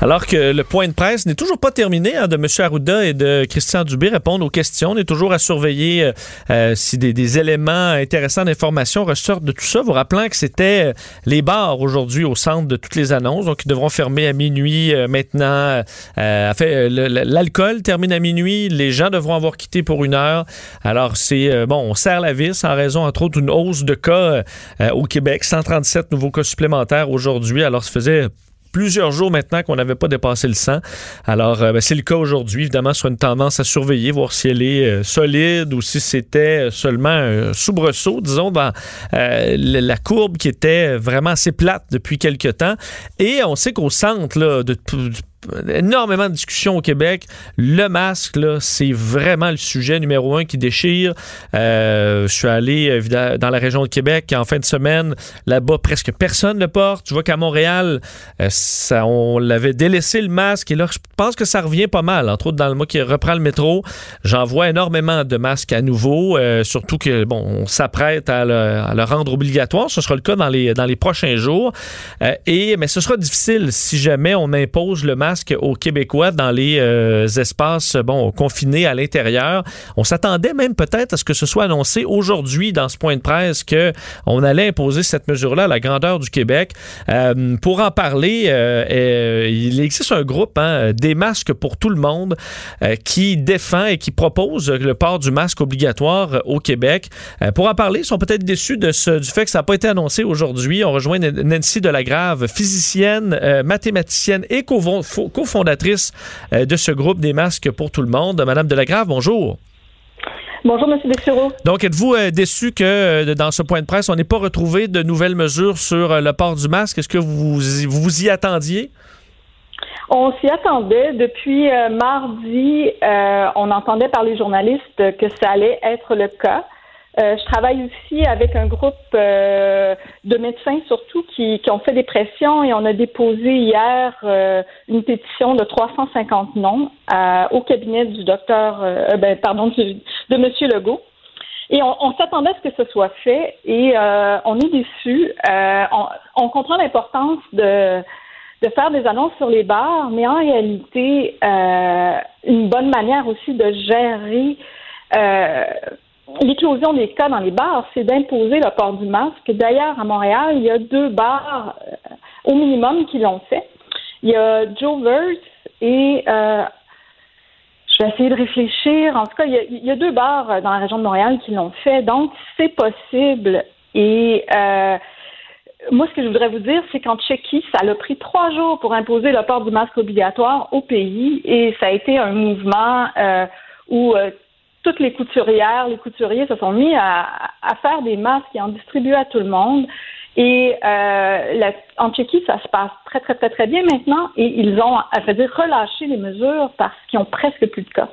Alors que le point de presse n'est toujours pas terminé hein, de M. Arruda et de Christian Dubé répondre aux questions. On est toujours à surveiller euh, euh, si des, éléments intéressants d'information ressortent de tout ça. Vous rappelant que c'était euh, les bars aujourd'hui au centre de toutes les annonces. Donc, ils devront fermer à minuit maintenant. Euh, l'alcool termine à minuit. Les gens devront avoir quitté pour une heure. Alors, c'est bon, on serre la vis en raison, entre autres, d'une hausse de cas au Québec. 137 nouveaux cas supplémentaires aujourd'hui. Alors, ça faisait plusieurs jours maintenant qu'on n'avait pas dépassé le 100. Alors, euh, ben, c'est le cas aujourd'hui, évidemment, sur une tendance à surveiller, voir si elle est euh, solide ou si c'était seulement un soubresaut, disons, dans euh, la courbe qui était vraiment assez plate depuis quelque temps. Et on sait qu'au centre là, de énormément de discussions au Québec. Le masque, c'est vraiment le sujet numéro un qui déchire. Euh, je suis allé euh, dans la région de Québec en fin de semaine. Là-bas, presque personne ne porte. Tu vois qu'à Montréal, euh, on l'avait délaissé le masque. Et là, je pense que ça revient pas mal. Entre autres, dans le mois qui reprend le métro, j'en vois énormément de masques à nouveau. surtout que, bon, on s'apprête à, le, rendre obligatoire. Ce sera le cas dans les, dans les prochains jours. et, mais ce sera difficile si jamais on impose le masque aux Québécois dans les euh, espaces bon confinés à l'intérieur. On s'attendait même peut-être à ce que ce soit annoncé aujourd'hui dans ce point de presse que on allait imposer cette mesure-là à la grandeur du Québec. Euh, pour en parler, euh, il existe un groupe hein, des masques pour tout le monde qui défend et qui propose le port du masque obligatoire au Québec. pour en parler, ils sont peut-être déçus de ce, du fait que ça n'a pas été annoncé aujourd'hui. On rejoint Nancy Delagrave, physicienne, mathématicienne et cofondatrice euh, de ce groupe des masques pour tout le monde. Madame Delagrave, bonjour. Bonjour, M. Dessureau. Donc, êtes-vous euh, déçu que euh, dans ce point de presse, on n'ait pas retrouvé de nouvelles mesures sur le port du masque? Est-ce que vous vous y attendiez? On s'y attendait. Depuis mardi, on entendait par les journalistes que ça allait être le cas. Euh, je travaille aussi avec un groupe euh, de médecins surtout qui, qui, ont fait des pressions et on a déposé hier euh, une pétition de 350 noms au cabinet du docteur, ben, pardon, de Monsieur Legault. Et on, on s'attendait à ce que ce soit fait et on est déçus. On, on, comprend l'importance de de faire des annonces sur les bars, mais en réalité, une bonne manière aussi de gérer l'éclosion des cas dans les bars, c'est d'imposer le port du masque. D'ailleurs, à Montréal, il y a deux bars euh, au minimum qui l'ont fait. Il y a Joe Verse et euh, je vais essayer de réfléchir. En tout cas, il y, a, deux bars euh, dans la région de Montréal qui l'ont fait. Donc, c'est possible. Et moi, ce que je voudrais vous dire, c'est qu'en Tchéquie, ça a pris trois jours pour imposer le port du masque obligatoire au pays et ça a été un mouvement où toutes les couturières, les couturiers se sont mis à, faire des masques et en distribuer à tout le monde. Et euh, en Tchéquie, ça se passe très, très, très, très bien maintenant. Et ils ont, à dire, relâché les mesures parce qu'ils ont presque plus de cas.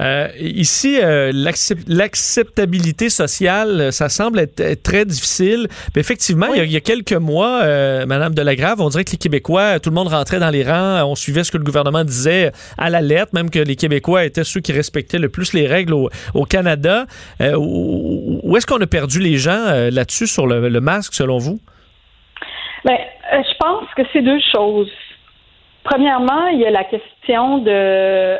Euh, ici, euh, l'acceptabilité sociale, euh, ça semble être, très difficile. Mais effectivement, il, y a, quelques mois, euh, Madame Delagrave, on dirait que les Québécois, tout le monde rentrait dans les rangs, on suivait ce que le gouvernement disait à la lettre, même que les Québécois étaient ceux qui respectaient le plus les règles au, Canada. où, est-ce qu'on a perdu les gens là-dessus sur le, masque, selon vous? Bien, je pense que c'est deux choses. Premièrement, il y a la question de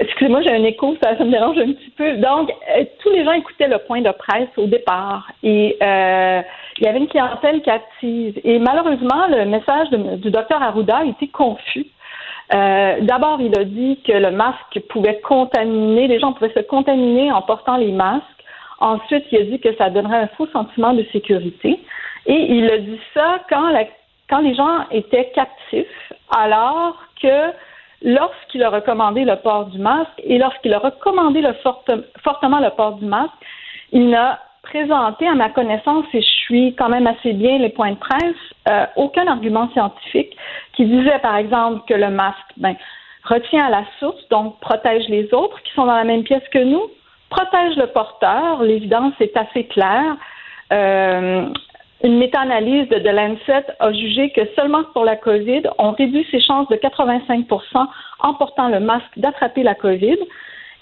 Excusez-moi, j'ai un écho, ça, me dérange un petit peu. Donc, euh, tous les gens écoutaient le point de presse au départ et euh, il y avait une clientèle captive. Et malheureusement, le message du docteur Arruda était confus. Euh, D'abord, il a dit que le masque pouvait contaminer, les gens pouvaient se contaminer en portant les masques. Ensuite, il a dit que ça donnerait un faux sentiment de sécurité. Et il a dit ça quand, la, quand les gens étaient captifs, alors que lorsqu'il a recommandé le port du masque et lorsqu'il a recommandé fortement le port du masque, il n'a présenté, à ma connaissance, et je suis quand même assez bien les points de presse, euh, aucun argument scientifique qui disait, par exemple, que le masque ben, retient à la source, donc protège les autres qui sont dans la même pièce que nous, protège le porteur, l'évidence est assez claire. Euh, une méta-analyse de, The Lancet a jugé que seulement pour la COVID, on réduit ses chances de 85% en portant le masque d'attraper la COVID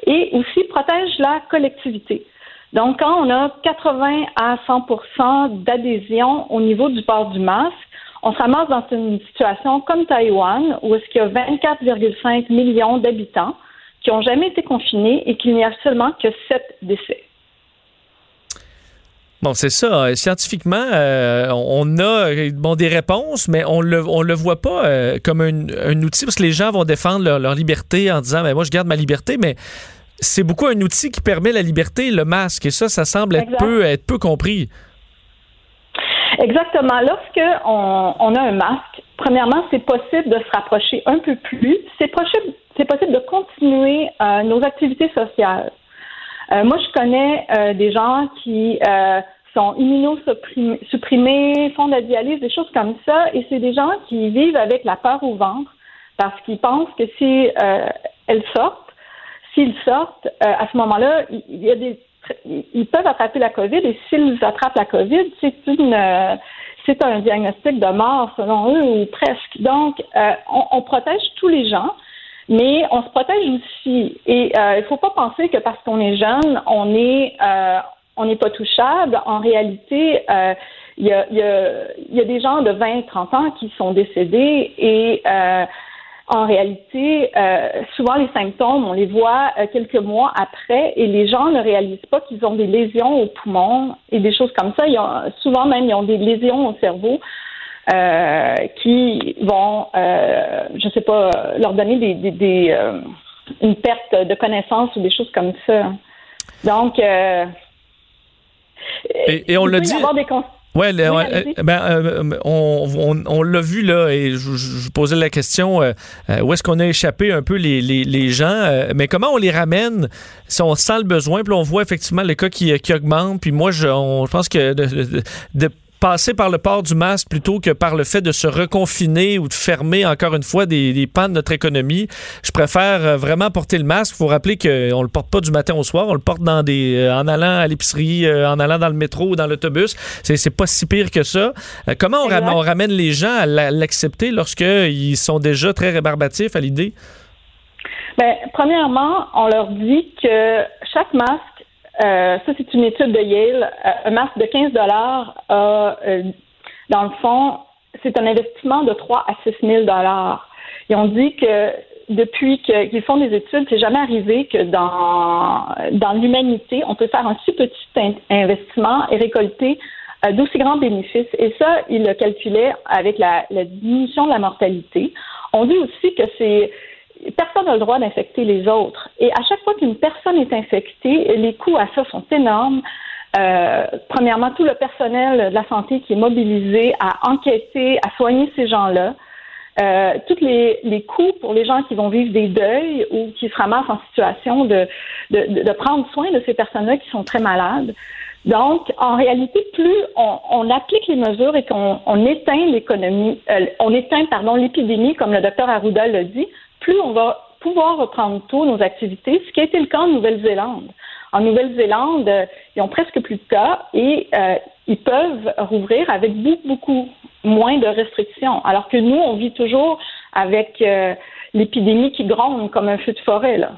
et aussi protège la collectivité. Donc, quand on a 80 à 100% d'adhésion au niveau du port du masque, on se ramasse dans une situation comme Taïwan, où est-ce qu'il y a 24,5 millions d'habitants qui n'ont jamais été confinés et qu'il n'y a seulement que 7 décès. Bon, c'est ça. Scientifiquement, euh, on a bon, des réponses, mais on le, on le voit pas euh, comme un, outil parce que les gens vont défendre leur, liberté en disant, mais ben, moi, je garde ma liberté, mais c'est beaucoup un outil qui permet la liberté, le masque. Et ça, ça semble être peu, être peu compris. Exactement. Lorsque on, a un masque, premièrement, c'est possible de se rapprocher un peu plus. C'est possible, c'est possible de continuer euh, nos activités sociales. Moi, je connais des gens qui sont immunosupprimés, font de la dialyse, des choses comme ça. Et c'est des gens qui vivent avec la peur au ventre parce qu'ils pensent que si euh, elles sortent, s'ils sortent, euh, à ce moment-là, il y a des ils peuvent attraper la COVID et s'ils attrapent la COVID, c'est une euh, c'est un diagnostic de mort selon eux ou presque. Donc, on, on, protège tous les gens, mais on se protège aussi. Et il ne faut pas penser que parce qu'on est jeune, on est on n'est pas touchable. En réalité, euh, il y, a, y, a, y, a, des gens de 20, 30 ans qui sont décédés et euh, en réalité, euh, souvent les symptômes, on les voit euh, quelques mois après et les gens ne réalisent pas qu'ils ont des lésions au poumon et des choses comme ça. Ils ont, souvent même, ils ont des lésions au cerveau. Euh, qui vont, je ne sais pas, leur donner des, des, des une perte de connaissance ou des choses comme ça. Donc, et, on l'a dit. Ouais, ben, euh, on, on, on l'a vu là, et je, je, posais la question euh, euh, où est-ce qu'on a échappé un peu les, les, les gens, mais comment on les ramène si on sent le besoin, puis on voit effectivement les cas qui, qui augmentent, puis moi je, je pense que de, de passer par le port du masque plutôt que par le fait de se reconfiner ou de fermer encore une fois des, des pans de notre économie. Je préfère euh, vraiment porter le masque. Il faut rappeler qu'on le porte pas du matin au soir, on le porte dans des, euh, en allant à l'épicerie, euh, en allant dans le métro ou dans l'autobus. C'est pas si pire que ça. comment on, on ramène les gens à l'accepter lorsqu'ils sont déjà très rébarbatifs à l'idée? Bien, premièrement, on leur dit que chaque masque euh, ça, c'est une étude de Yale. Euh, un masque de 15 dollars, euh, dans le fond, c'est un investissement de 3 à 6 000 dollars. Ils ont dit que depuis qu'ils font des études, c'est jamais arrivé que dans, dans l'humanité, on peut faire un si petit investissement et récolter d'aussi grands bénéfices. Et ça, ils le calculaient avec la diminution de la mortalité. On dit aussi que c'est personne n'a le droit d'infecter les autres. Et à chaque fois qu'une personne est infectée, les coûts à ça sont énormes. Euh, premièrement, tout le personnel de la santé qui est mobilisé à enquêter, à soigner ces gens-là. Euh, tous les, coûts pour les gens qui vont vivre des deuils ou qui se ramassent en situation de, prendre soin de ces personnes-là qui sont très malades. Donc, en réalité, plus on, applique les mesures et qu'on on éteint l'économie, euh, on éteint pardon l'épidémie, comme le docteur Arruda l'a dit, plus on va pouvoir reprendre tôt nos activités, ce qui a été le cas en Nouvelle-Zélande. En Nouvelle-Zélande, euh, ils ont presque plus de cas et euh, ils peuvent rouvrir avec beaucoup, beaucoup moins de restrictions. Alors que nous, on vit toujours avec euh, l'épidémie qui gronde comme un feu de forêt. Là.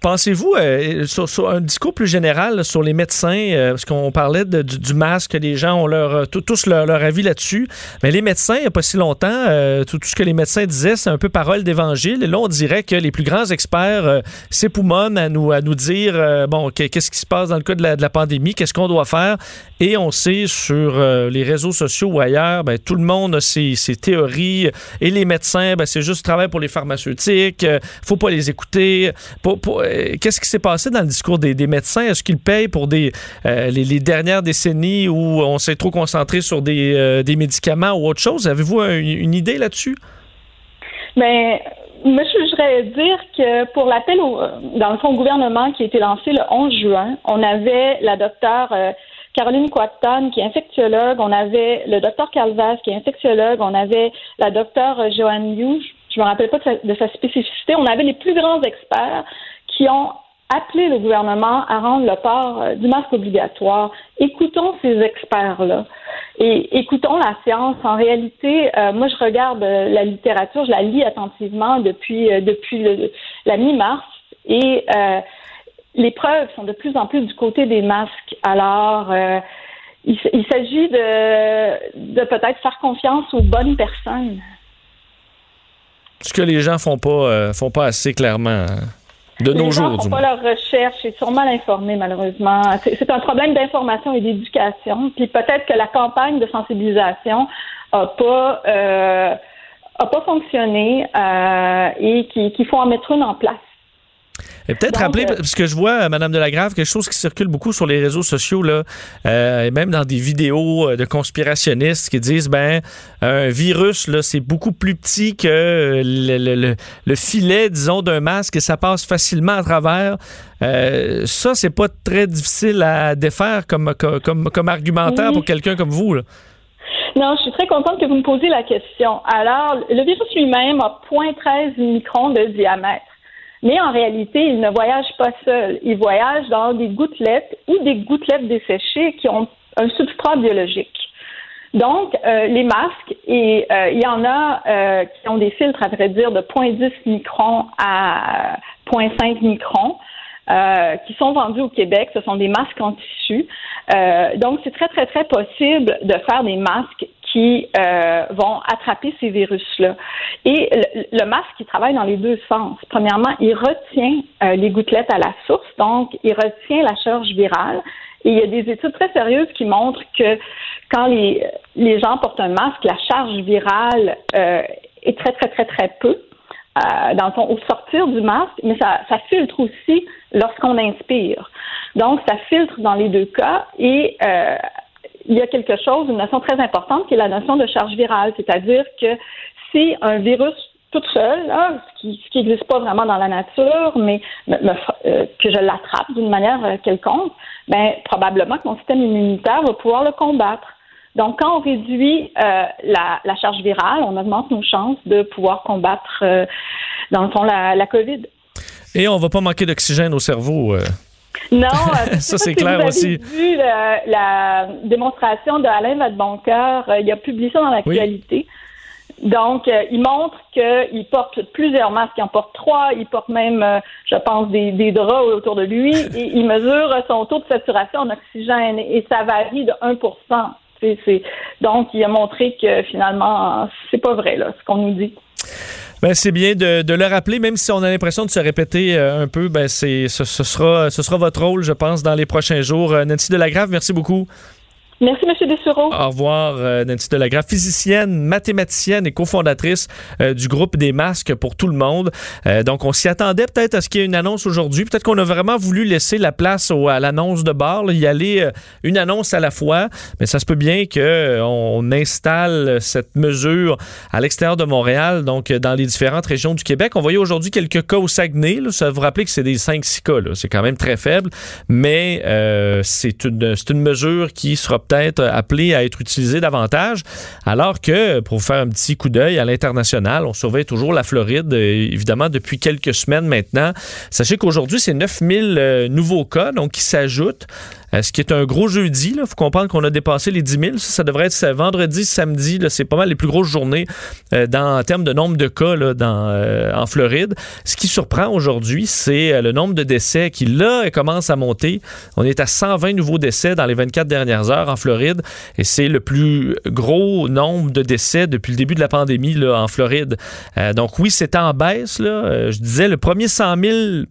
Pensez-vous, euh, sur, un discours plus général sur les médecins, euh, parce qu'on parlait du, masque, les gens ont leur, euh, tous leur, avis là-dessus, mais les médecins, il n'y a pas si longtemps, tout, ce que les médecins disaient, c'est un peu parole d'évangile. Et là, on dirait que les plus grands experts s'époumonnent à nous, à nous dire, bon, qu'est-ce qui se passe dans le cas de la, pandémie, qu'est-ce qu'on doit faire. Et on sait sur les réseaux sociaux ou ailleurs, ben, tout le monde a ses, théories. Et les médecins, ben, c'est juste travail pour les pharmaceutiques, faut pas les écouter. Qu'est-ce qui s'est passé dans le discours des, médecins? Est-ce qu'ils payent pour des, euh, les, dernières décennies où on s'est trop concentré sur des, euh, des, médicaments ou autre chose? Avez-vous une idée là-dessus? Bien, moi, je voudrais dire que pour l'appel dans le fond gouvernement qui a été lancé le 11 juin, on avait la docteure Caroline Quatton, qui est infectiologue, on avait le docteur Calvaz, qui est infectiologue, on avait la docteure Joanne Hughes, je me rappelle pas de sa, de sa, spécificité, on avait les plus grands experts qui ont appelé le gouvernement à rendre le port euh, du masque obligatoire. Écoutons ces experts-là et écoutons la science. En réalité, euh, moi, je regarde euh, la littérature, je la lis attentivement depuis depuis la mi-mars et les preuves sont de plus en plus du côté des masques. Alors, il, s'agit de, de peut-être faire confiance aux bonnes personnes. Ce que les gens font pas font pas assez clairement. Hein de nos jours. Ils font pas leur recherche et sont mal informés, malheureusement. C'est un problème d'information et d'éducation. Puis peut-être que la campagne de sensibilisation a pas euh, a pas fonctionné euh, et qu'il faut en mettre une en place. Et peut-être Donc, rappeler, euh, parce que je vois, euh, Madame Delagrave, quelque chose qui circule beaucoup sur les réseaux sociaux, là, euh, et même dans des vidéos de conspirationnistes qui disent, ben, un virus, là, c'est beaucoup plus petit que le, le- le- le filet, disons, d'un masque et ça passe facilement à travers. Euh, ça, c'est pas très difficile à défaire comme, comme, comme, comme argumentaire pour quelqu'un comme vous, là. Non, je suis très contente que vous me posiez la question. Alors, le virus lui-même a 0.13 microns de diamètre. Mais en réalité, il ne voyage pas seul. Il voyage dans des gouttelettes ou des gouttelettes desséchées qui ont un substrat biologique. Donc, euh, les masques, et euh, il y en a euh, qui ont des filtres, à vrai dire, de 0.10 microns à 0.5 microns. euh, qui sont vendus au Québec. Ce sont des masques en tissu. Euh, donc, c'est très, très, très possible de faire des masques qui euh, vont attraper ces virus-là. Et le, masque, il travaille dans les deux sens. Premièrement, il retient euh, les gouttelettes à la source, donc il retient la charge virale. Et il y a des études très sérieuses qui montrent que quand les, gens portent un masque, la charge virale euh, est très, très, très, très peu. Au sortir du masque, mais ça, ça filtre aussi lorsqu'on inspire. Donc, ça filtre dans les deux cas et euh, il y a quelque chose, une notion très importante qui est la notion de charge virale, c'est-à-dire que si un virus tout seul, ce qui n'existe pas vraiment dans la nature, mais me- me euh, que je l'attrape d'une manière euh, quelconque, ben probablement que mon système immunitaire va pouvoir le combattre. Donc, quand on réduit euh, la, la charge virale, on augmente nos chances de pouvoir combattre, dans le fond, la, la COVID. Et on va pas manquer d'oxygène au cerveau. Euh. Non, euh, Ça, c'est si clair vous avez aussi. vu la, la démonstration de Alain Vadeboncoeur. Euh, il a publié ça dans l'actualité. Donc, euh, il montre qu'il porte plusieurs masques. Il en porte trois. Il porte même, euh, je pense, des, des draps autour de lui. Et il mesure son taux de saturation en oxygène. Et ça varie de 1 C'est- c'est- Donc, il a montré que finalement, c'est pas vrai, là, ce qu'on nous dit. Ben, c'est bien de, le rappeler, même si on a l'impression de se répéter euh, un peu. Ben, c'est, ce, ce sera, ce sera votre rôle, je pense, dans les prochains jours. Euh, Nancy Delagrave, merci beaucoup. Merci, M. Dessureau. Au revoir, euh, Nancy Delagrave, physicienne, mathématicienne et cofondatrice euh, du groupe des masques pour tout le monde. Euh, donc, on s'y attendait peut-être à ce qu'il y ait une annonce aujourd'hui. Peut-être qu'on a vraiment voulu laisser la place à l'annonce de bar, là, y aller une annonce à la fois. Mais ça se peut bien qu'on installe cette mesure à l'extérieur de Montréal, donc dans les différentes régions du Québec. On voyait aujourd'hui quelques cas au Saguenay. Là. Ça vous rappeler que c'est des 5-6 cas. C'est quand même très faible. Mais c'est une, une mesure qui sera peut-être appelée à être utilisée davantage. Alors que, pour faire un petit coup d'œil à l'international, on surveille toujours la Floride, euh, évidemment, depuis quelques semaines maintenant. Sachez qu'aujourd'hui, c'est 9000 euh, nouveaux cas donc, qui s'ajoutent. Euh, ce qui est un gros jeudi. Il faut comprendre qu'on a dépassé les 10 000. Ça, devrait être vendredi, samedi. C'est pas mal les plus grosses journées euh, en termes de nombre de cas euh, en Floride. Ce qui surprend aujourd'hui, c'est le nombre de décès qui, là, commence à monter. On est à 120 nouveaux décès dans les 24 dernières heures en Floride. Et c'est le plus gros nombre de décès depuis le début de la pandémie en Floride. Donc oui, c'est en baisse. Je disais, le premier 100 000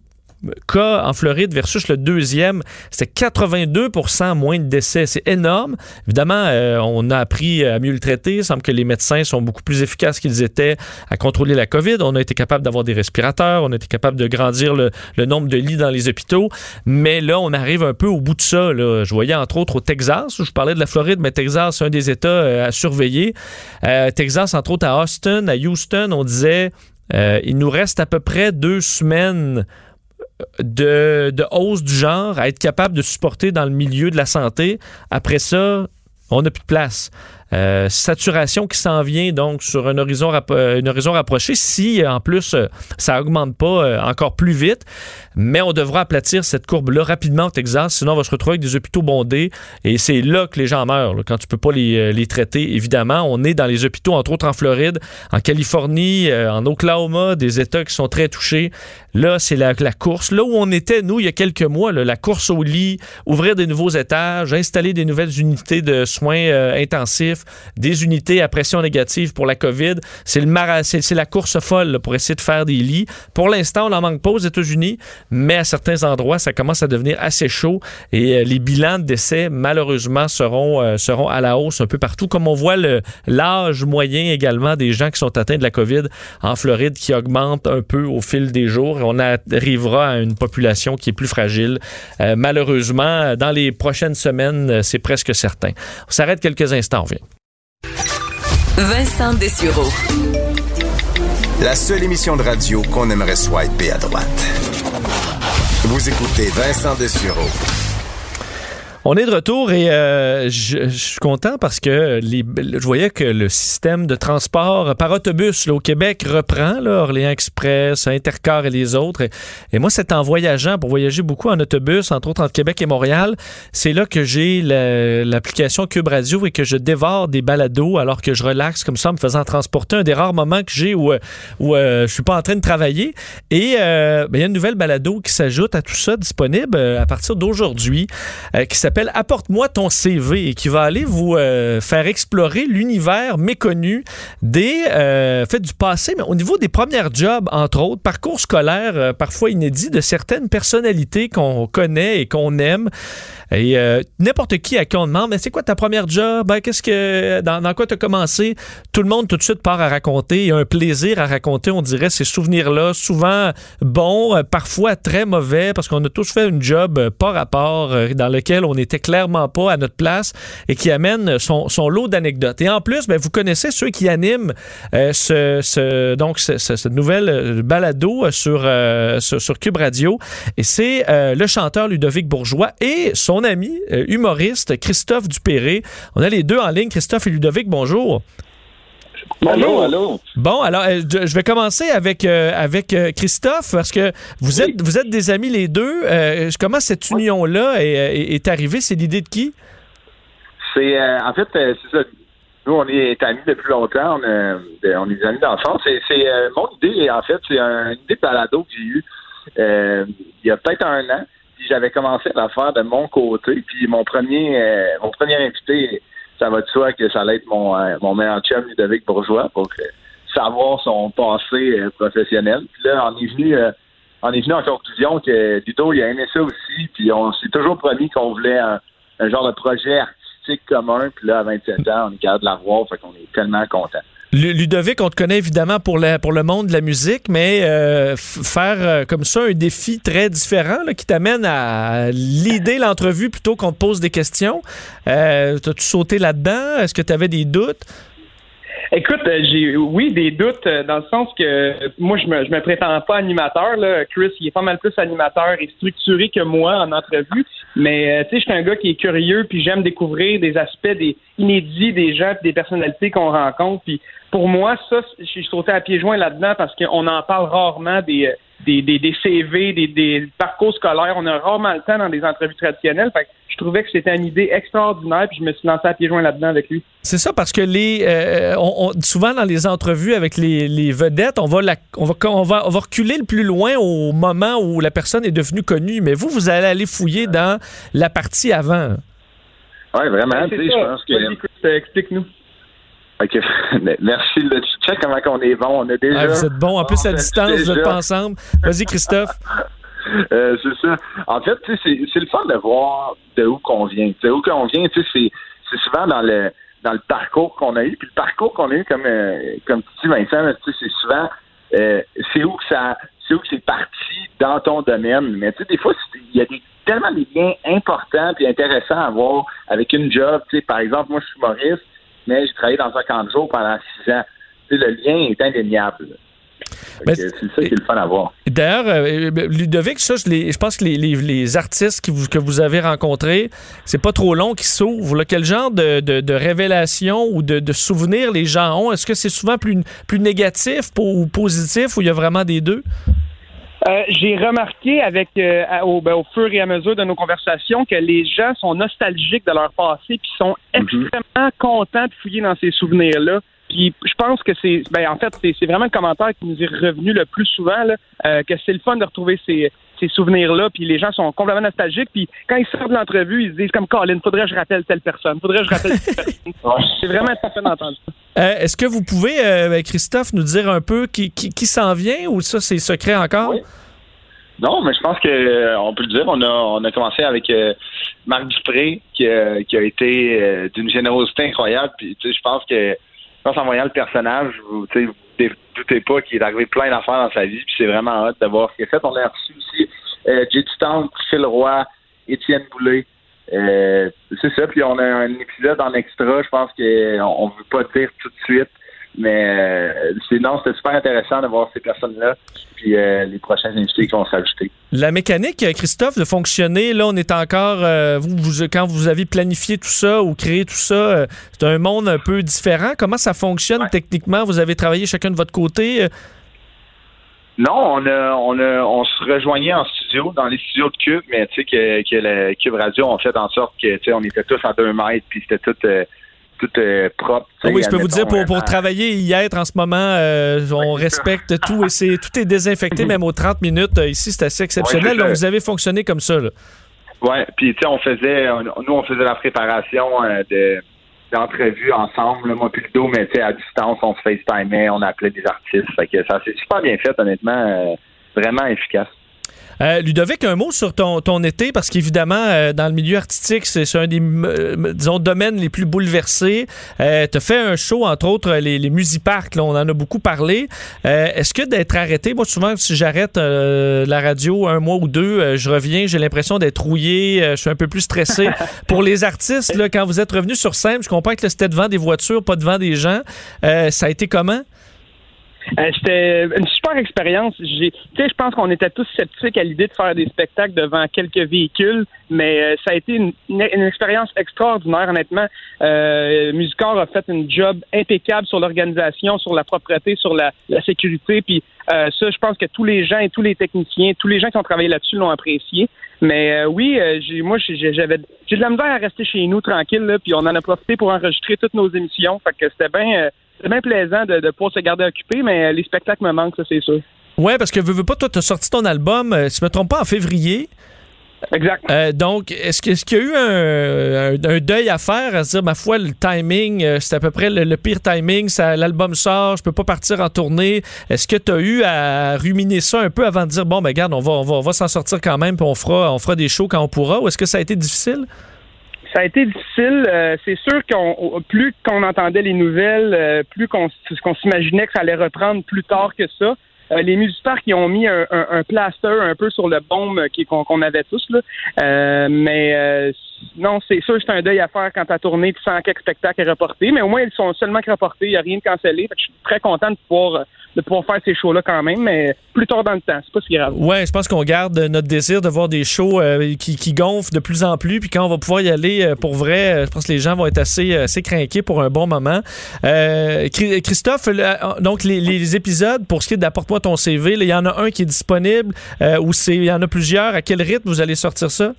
cas en Floride versus le deuxième, c'était 82% moins de décès. C'est énorme. Évidemment, euh, on a appris à mieux le traiter. Il semble que les médecins sont beaucoup plus efficaces qu'ils étaient à contrôler la COVID. On a été capable d'avoir des respirateurs. On a été capable de grandir le, nombre de lits dans les hôpitaux. Mais là, on arrive un peu au bout de ça. Là. Je voyais entre autres au Texas. Je parlais de la Floride, mais Texas, c'est un des États euh, à surveiller. Euh, Texas, entre autres à Austin, à Houston, on disait il nous reste à peu près deux semaines de, de hausse du genre à être capable de supporter dans le milieu de la santé. Après ça, on n'a plus de place. Euh, saturation qui s'en vient donc sur un horizon, euh, rapproché si en plus euh, ça augmente pas euh, encore plus vite. Mais on devra aplatir cette courbe-là rapidement au Texas, sinon on va se retrouver avec des hôpitaux bondés et c'est là que les gens meurent, quand tu peux pas les, euh, traiter. Évidemment, on est dans les hôpitaux, entre autres en Floride, en Californie, euh, en Oklahoma, des États qui sont très touchés. Là, c'est la, la course. Là où on était, nous, il y a quelques mois, la course au lit, ouvrir des nouveaux étages, installer des nouvelles unités de soins euh, intensifs, des unités à pression négative pour la COVID. C'est la course folle pour essayer de faire des lits. Pour l'instant, on n'en manque pas aux États-Unis, mais à certains endroits, ça commence à devenir assez chaud et euh, les bilans de décès, malheureusement, seront, euh, seront à la hausse un peu partout. Comme on voit l'âge moyen également des gens qui sont atteints de la COVID en Floride qui augmente un peu au fil des jours. On arrivera à une population qui est plus fragile. Euh, malheureusement, dans les prochaines semaines, c'est presque certain. On s'arrête quelques instants, on revient. Vincent Dessureau. La seule émission de radio qu'on aimerait swiper à droite. Vous écoutez Vincent Dessureau. On est de retour et euh, je, suis content parce que je voyais que le système de transport par autobus au Québec reprend, là, Orléans Express, Intercar et les autres. Et, moi, c'est en voyageant, pour voyager beaucoup en autobus, entre autres entre Québec et Montréal, c'est là que j'ai la- l'application Cube Radio et que je dévore des balados alors que je relaxe comme ça en me faisant transporter. Un des rares moments que j'ai où, euh, où euh, je suis pas en train de travailler. Et euh, ben, il y a une nouvelle balado qui s'ajoute à tout ça, disponible à partir d'aujourd'hui, qui s'appelle Apporte-moi ton CV et qui va aller vous euh, faire explorer l'univers méconnu des euh, fait du passé, mais au niveau des premières jobs, entre autres, parcours scolaire euh, parfois inédit de certaines personnalités qu'on connaît et qu'on aime. Et euh, n'importe qui à qui on demande, mais c'est quoi ta première job? Ben, qu'est-ce que, dans, quoi tu as commencé? Tout le monde tout de suite part à raconter. Il y a un plaisir à raconter, on dirait, ces souvenirs-là, souvent bons, euh, parfois très mauvais, parce qu'on a tous fait une job euh, pas rapport, dans lequel on n'était clairement pas à notre place et qui amène son, lot d'anecdotes. Et en plus, ben, vous connaissez ceux qui animent ce, ce- donc ce- ce- cette nouvelle balado sur, sur, Cube Radio. Et c'est le chanteur Ludovic Bourgeois et son ami euh, humoriste Christophe Dupéré. On a les deux en ligne. Christophe et Ludovic, bonjour. Allô, allô? Bon, alors euh, je je vais commencer avec euh, avec euh, Christophe parce que vous êtes vous êtes des amis les deux. Euh, comment cette union là est, est- est arrivée? C'est l'idée de qui? C'est euh, en fait euh, c'est ça. Nous on est amis depuis longtemps. On, euh, on est des amis d'enfance. C'est, c'est euh, mon idée. En fait, c'est un- une idée de balado que j'ai eue euh, il y a peut-être un an. Puis j'avais commencé à la faire de mon côté. Puis mon premier euh, mon premier invité, ça va de soi que ça allait être mon euh, mon meilleur chum Ludovic Bourgeois pour que- savoir son passé euh, professionnel. Puis là, on est venu euh, on est venu en conclusion que Ludo, il a aimé ça aussi, puis on s'est toujours promis qu'on voulait un, un genre de projet artistique commun, puis là, à 27 ans, on est capable de l'avoir, fait qu'on est tellement content. Lu- Ludovic, on te connaît évidemment pour, la- pour le monde de la musique, mais euh, faire euh, comme ça un défi très différent qui t'amène à l'idée l'entrevue plutôt qu'on te pose des questions. Euh, T'as-tu sauté là-dedans? Est-ce que tu avais des doutes? Écoute, euh, j'ai oui des doutes dans le sens que moi je me je me prétends pas animateur là. Chris il est pas mal plus animateur et structuré que moi en entrevue, mais euh, tu sais je suis un gars qui est curieux puis j'aime découvrir des aspects des inédits des gens des personnalités qu'on rencontre. Puis pour moi ça je suis sauté à pieds joints là-dedans parce qu'on en parle rarement des euh, des, des, des CV, des, des parcours scolaires. On a rarement le temps dans des entrevues traditionnelles. Fait que je trouvais que c'était une idée extraordinaire, puis je me suis lancé à pieds joints là-dedans avec lui. C'est ça, parce que les, euh, on- on- souvent dans les entrevues avec les, les vedettes, on va, la- on, va, on, va, on va reculer le plus loin au moment où la personne est devenue connue. Mais vous, vous allez aller fouiller dans la partie avant. Oui, vraiment, je ça. pense que... Euh, explique-nous. Ok, merci, là, tu check comment qu'on est bon, on a déjà... Ah, vous êtes bon. En plus, à on distance, vous déjà- n'êtes pas ensemble. Vas-y, Christophe. Euh, c'est ça. En fait, sais, c'est, le fun de voir de où qu'on vient. De où qu'on vient, tu sais, c'est, souvent dans le dans le parcours qu'on a eu. Puis le parcours qu'on a eu, comme euh, comme tu dis, Vincent, sais, c'est souvent euh, c'est où que ça c'est où que c'est parti dans ton domaine. Mais tu sais, des fois, il y a des, tellement des liens importants et intéressants à voir avec une job. Tu sais, par exemple, moi, je suis humoriste, mais j'ai travaillé dans un camp de jour pendant six ans. Le lien est indéniable. C'est ça qui est le fun à voir. D'ailleurs, euh, Ludovic, ça, je, les- je pense que les, les- les artistes qui vous- que vous avez rencontrés, c'est pas trop long qu'ils s'ouvrent. Quel genre de, de, de révélation ou de, de souvenirs les gens ont? Est-ce que c'est souvent plus, plus négatif ou positif ou il y a vraiment des deux? Euh, J'ai remarqué avec euh, au, ben, au fur et à mesure de nos conversations que les gens sont nostalgiques de leur passé puis sont extrêmement contents de fouiller dans ces souvenirs-là. Puis je pense que c'est ben en fait c'est c'est vraiment le commentaire qui nous est revenu le plus souvent là, euh, que c'est le fun de retrouver ces ces souvenirs-là, puis les gens sont complètement nostalgiques, puis quand ils sortent de l'entrevue, ils se disent comme Colin, faudrait que je rappelle telle personne, faudrait que je rappelle telle personne. C'est vraiment très d'entendre ça. Euh, Est-ce que vous pouvez, euh, Christophe, nous dire un peu qui, qui, qui s'en vient ou ça, c'est secret encore? Non, mais je pense que euh, on peut le dire. On a on a commencé avec euh, Marc Dupré qui, a- qui a été euh, d'une générosité incroyable. Puis tu sais, je pense que pense en voyant le personnage, vous sais, vous doutez pas qu'il est arrivé plein d'affaires dans sa vie. Puis c'est vraiment hâte de voir ce qu'il a fait. On a reçu aussi euh, J.D. Town, Phil Roy, Étienne Boulay. Euh, c'est ça. Puis on a un épisode en extra. Je pense qu'on on veut pas dire tout de suite. Mais euh, c'est non, c'était super intéressant de voir ces personnes-là, puis euh, les prochains invités qui vont s'ajouter. La mécanique, euh, Christophe, de fonctionner, là, on est encore. euh, vous, vous- quand vous avez planifié tout ça ou créé tout ça, euh, c'est un monde un peu différent. Comment ça fonctionne techniquement? Vous avez travaillé chacun de votre côté? Non, on a, on a, on se rejoignait en studio, dans les studios de Cube, mais tu sais que, que le Cube Radio ont fait en sorte que, tu sais, on était tous à deux mètres, puis c'était tout, euh, tout euh, propre. Ah oui, je peux vous dire, pour, pour travailler et y être en ce moment, euh, on respecte tout et c'est tout est désinfecté, même aux 30 minutes. Euh, Ici, c'est assez exceptionnel. Ouais, Donc, vous avez fonctionné comme ça. Ouais, puis tu sais, on faisait, on- nous, on faisait la préparation euh, de d'entrevues ensemble, là, moi puis Ludo, mais à distance, on se FaceTimait, on appelait des artistes. Fait que ça s'est super bien fait, honnêtement, euh, vraiment efficace. Euh, Ludovic, un mot sur ton, ton été, parce qu'évidemment, euh, dans le milieu artistique, c'est un des euh, disons, domaines les plus bouleversés. Euh, tu as fait un show, entre autres, les, les Musiparks, là, on en a beaucoup parlé. Euh, Est-ce que d'être arrêté, moi, souvent, si j'arrête euh, la radio un mois ou deux, euh, je reviens, j'ai l'impression d'être rouillé, euh, je suis un peu plus stressé. Pour les artistes, là, quand vous êtes revenu sur scène, je comprends que c'était devant des voitures, pas devant des gens. Euh, ça a été comment? Euh, C'était une super expérience. J'ai, tu sais, je pense qu'on était tous sceptiques à l'idée de faire des spectacles devant quelques véhicules, mais euh, ça a été une, une- expérience extraordinaire, honnêtement. Euh, Musicor a fait une job impeccable sur l'organisation, sur la propreté, sur la, la sécurité, puis euh, ça, je pense que tous les gens et tous les techniciens, tous les gens qui ont travaillé là-dessus l'ont apprécié. Mais euh, oui, euh, j'ai, moi, j'ai, j'avais, j'ai de la misère à rester chez nous tranquille, là, puis on en a profité pour enregistrer toutes nos émissions. Fait que c'était bien, c'était bien plaisant de, de pouvoir se garder occupé, mais euh, les spectacles me manquent, ça c'est sûr. Ouais, parce que veux, veux pas, toi, tu as sorti ton album, euh, si je me trompe pas, en février. Exact. Euh, donc, est-ce qu'il y a eu un, un- un deuil à faire, à se dire, ma foi, le timing, euh, c'est à peu près le, le pire timing, ça, l'album sort, je peux pas partir en tournée. Est-ce que tu as eu à ruminer ça un peu avant de dire, bon, ben regarde, on va, on va, on va s'en sortir quand même, puis on fera, on fera des shows quand on pourra, ou est-ce que ça a été difficile? Ça a été difficile. Euh, c'est sûr qu'on plus qu'on entendait les nouvelles, euh, plus qu'on s'imaginait que ça allait reprendre plus tard que ça. Euh, les musiciens qui ont mis un, un, un plaster un peu sur le baume qu'on avait tous là. Euh, mais euh, non, c'est sûr, c'est un deuil à faire quand ta tournée de 100 quelques spectacles est reporté. Mais au moins, ils sont seulement reportés. Il n'y a rien de cancellé. Je suis très content de pouvoir, faire ces shows-là quand même, mais plus tard dans le temps. C'est pas si grave. Ouais, je pense qu'on garde notre désir de voir des shows euh, qui, gonflent de plus en plus. Puis quand on va pouvoir y aller euh, pour vrai, euh, je pense que les gens vont être assez, assez pour un bon moment. Chri- Christophe, donc les, épisodes, pour ce qui est d'Apporte-moi ton CV, il y en a un qui est disponible ou il y en a plusieurs. À quel rythme vous allez sortir ça?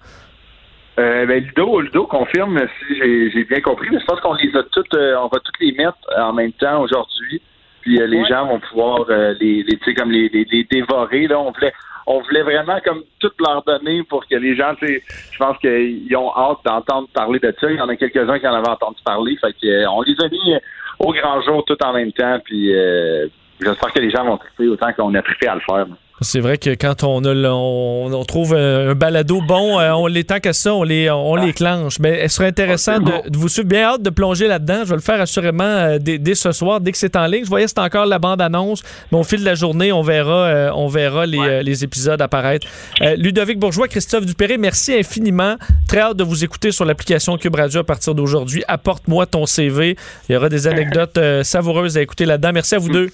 Euh, ben, Ludo, Ludo confirme si j'ai bien compris, mais je pense qu'on les a toutes, euh, on va toutes les mettre en même temps aujourd'hui. Puis euh, les gens vont pouvoir euh, les, les tu sais, comme les, les, les dévorer. Là, on voulait, on voulait vraiment comme toutes leur donner pour que les gens, tu sais, je pense qu'ils ont hâte d'entendre parler de ça. Il y en a quelques-uns qui en avaient entendu parler. Fait que on les a mis au grand jour tout en même temps. Puis euh, j'espère que les gens vont triper autant qu'on a trippé à le faire. C'est vrai que quand on a on, on trouve un, un balado bon, euh, on les tant que ça, on les on les clenche. Mais ce serait intéressant de, de vous suivre. Bien hâte de plonger là-dedans. Je vais le faire assurément euh, dès, dès ce soir, dès que c'est en ligne. Je voyais c'est encore la bande-annonce, mais au fil de la journée, on verra, euh, on verra les, euh, les épisodes apparaître. Euh, Ludovic Bourgeois, Christophe Dupéré, merci infiniment. Très hâte de vous écouter sur l'application Cube Radio à partir d'aujourd'hui. Apporte-moi ton CV. Il y aura des anecdotes euh, savoureuses à écouter là-dedans. Merci à vous deux.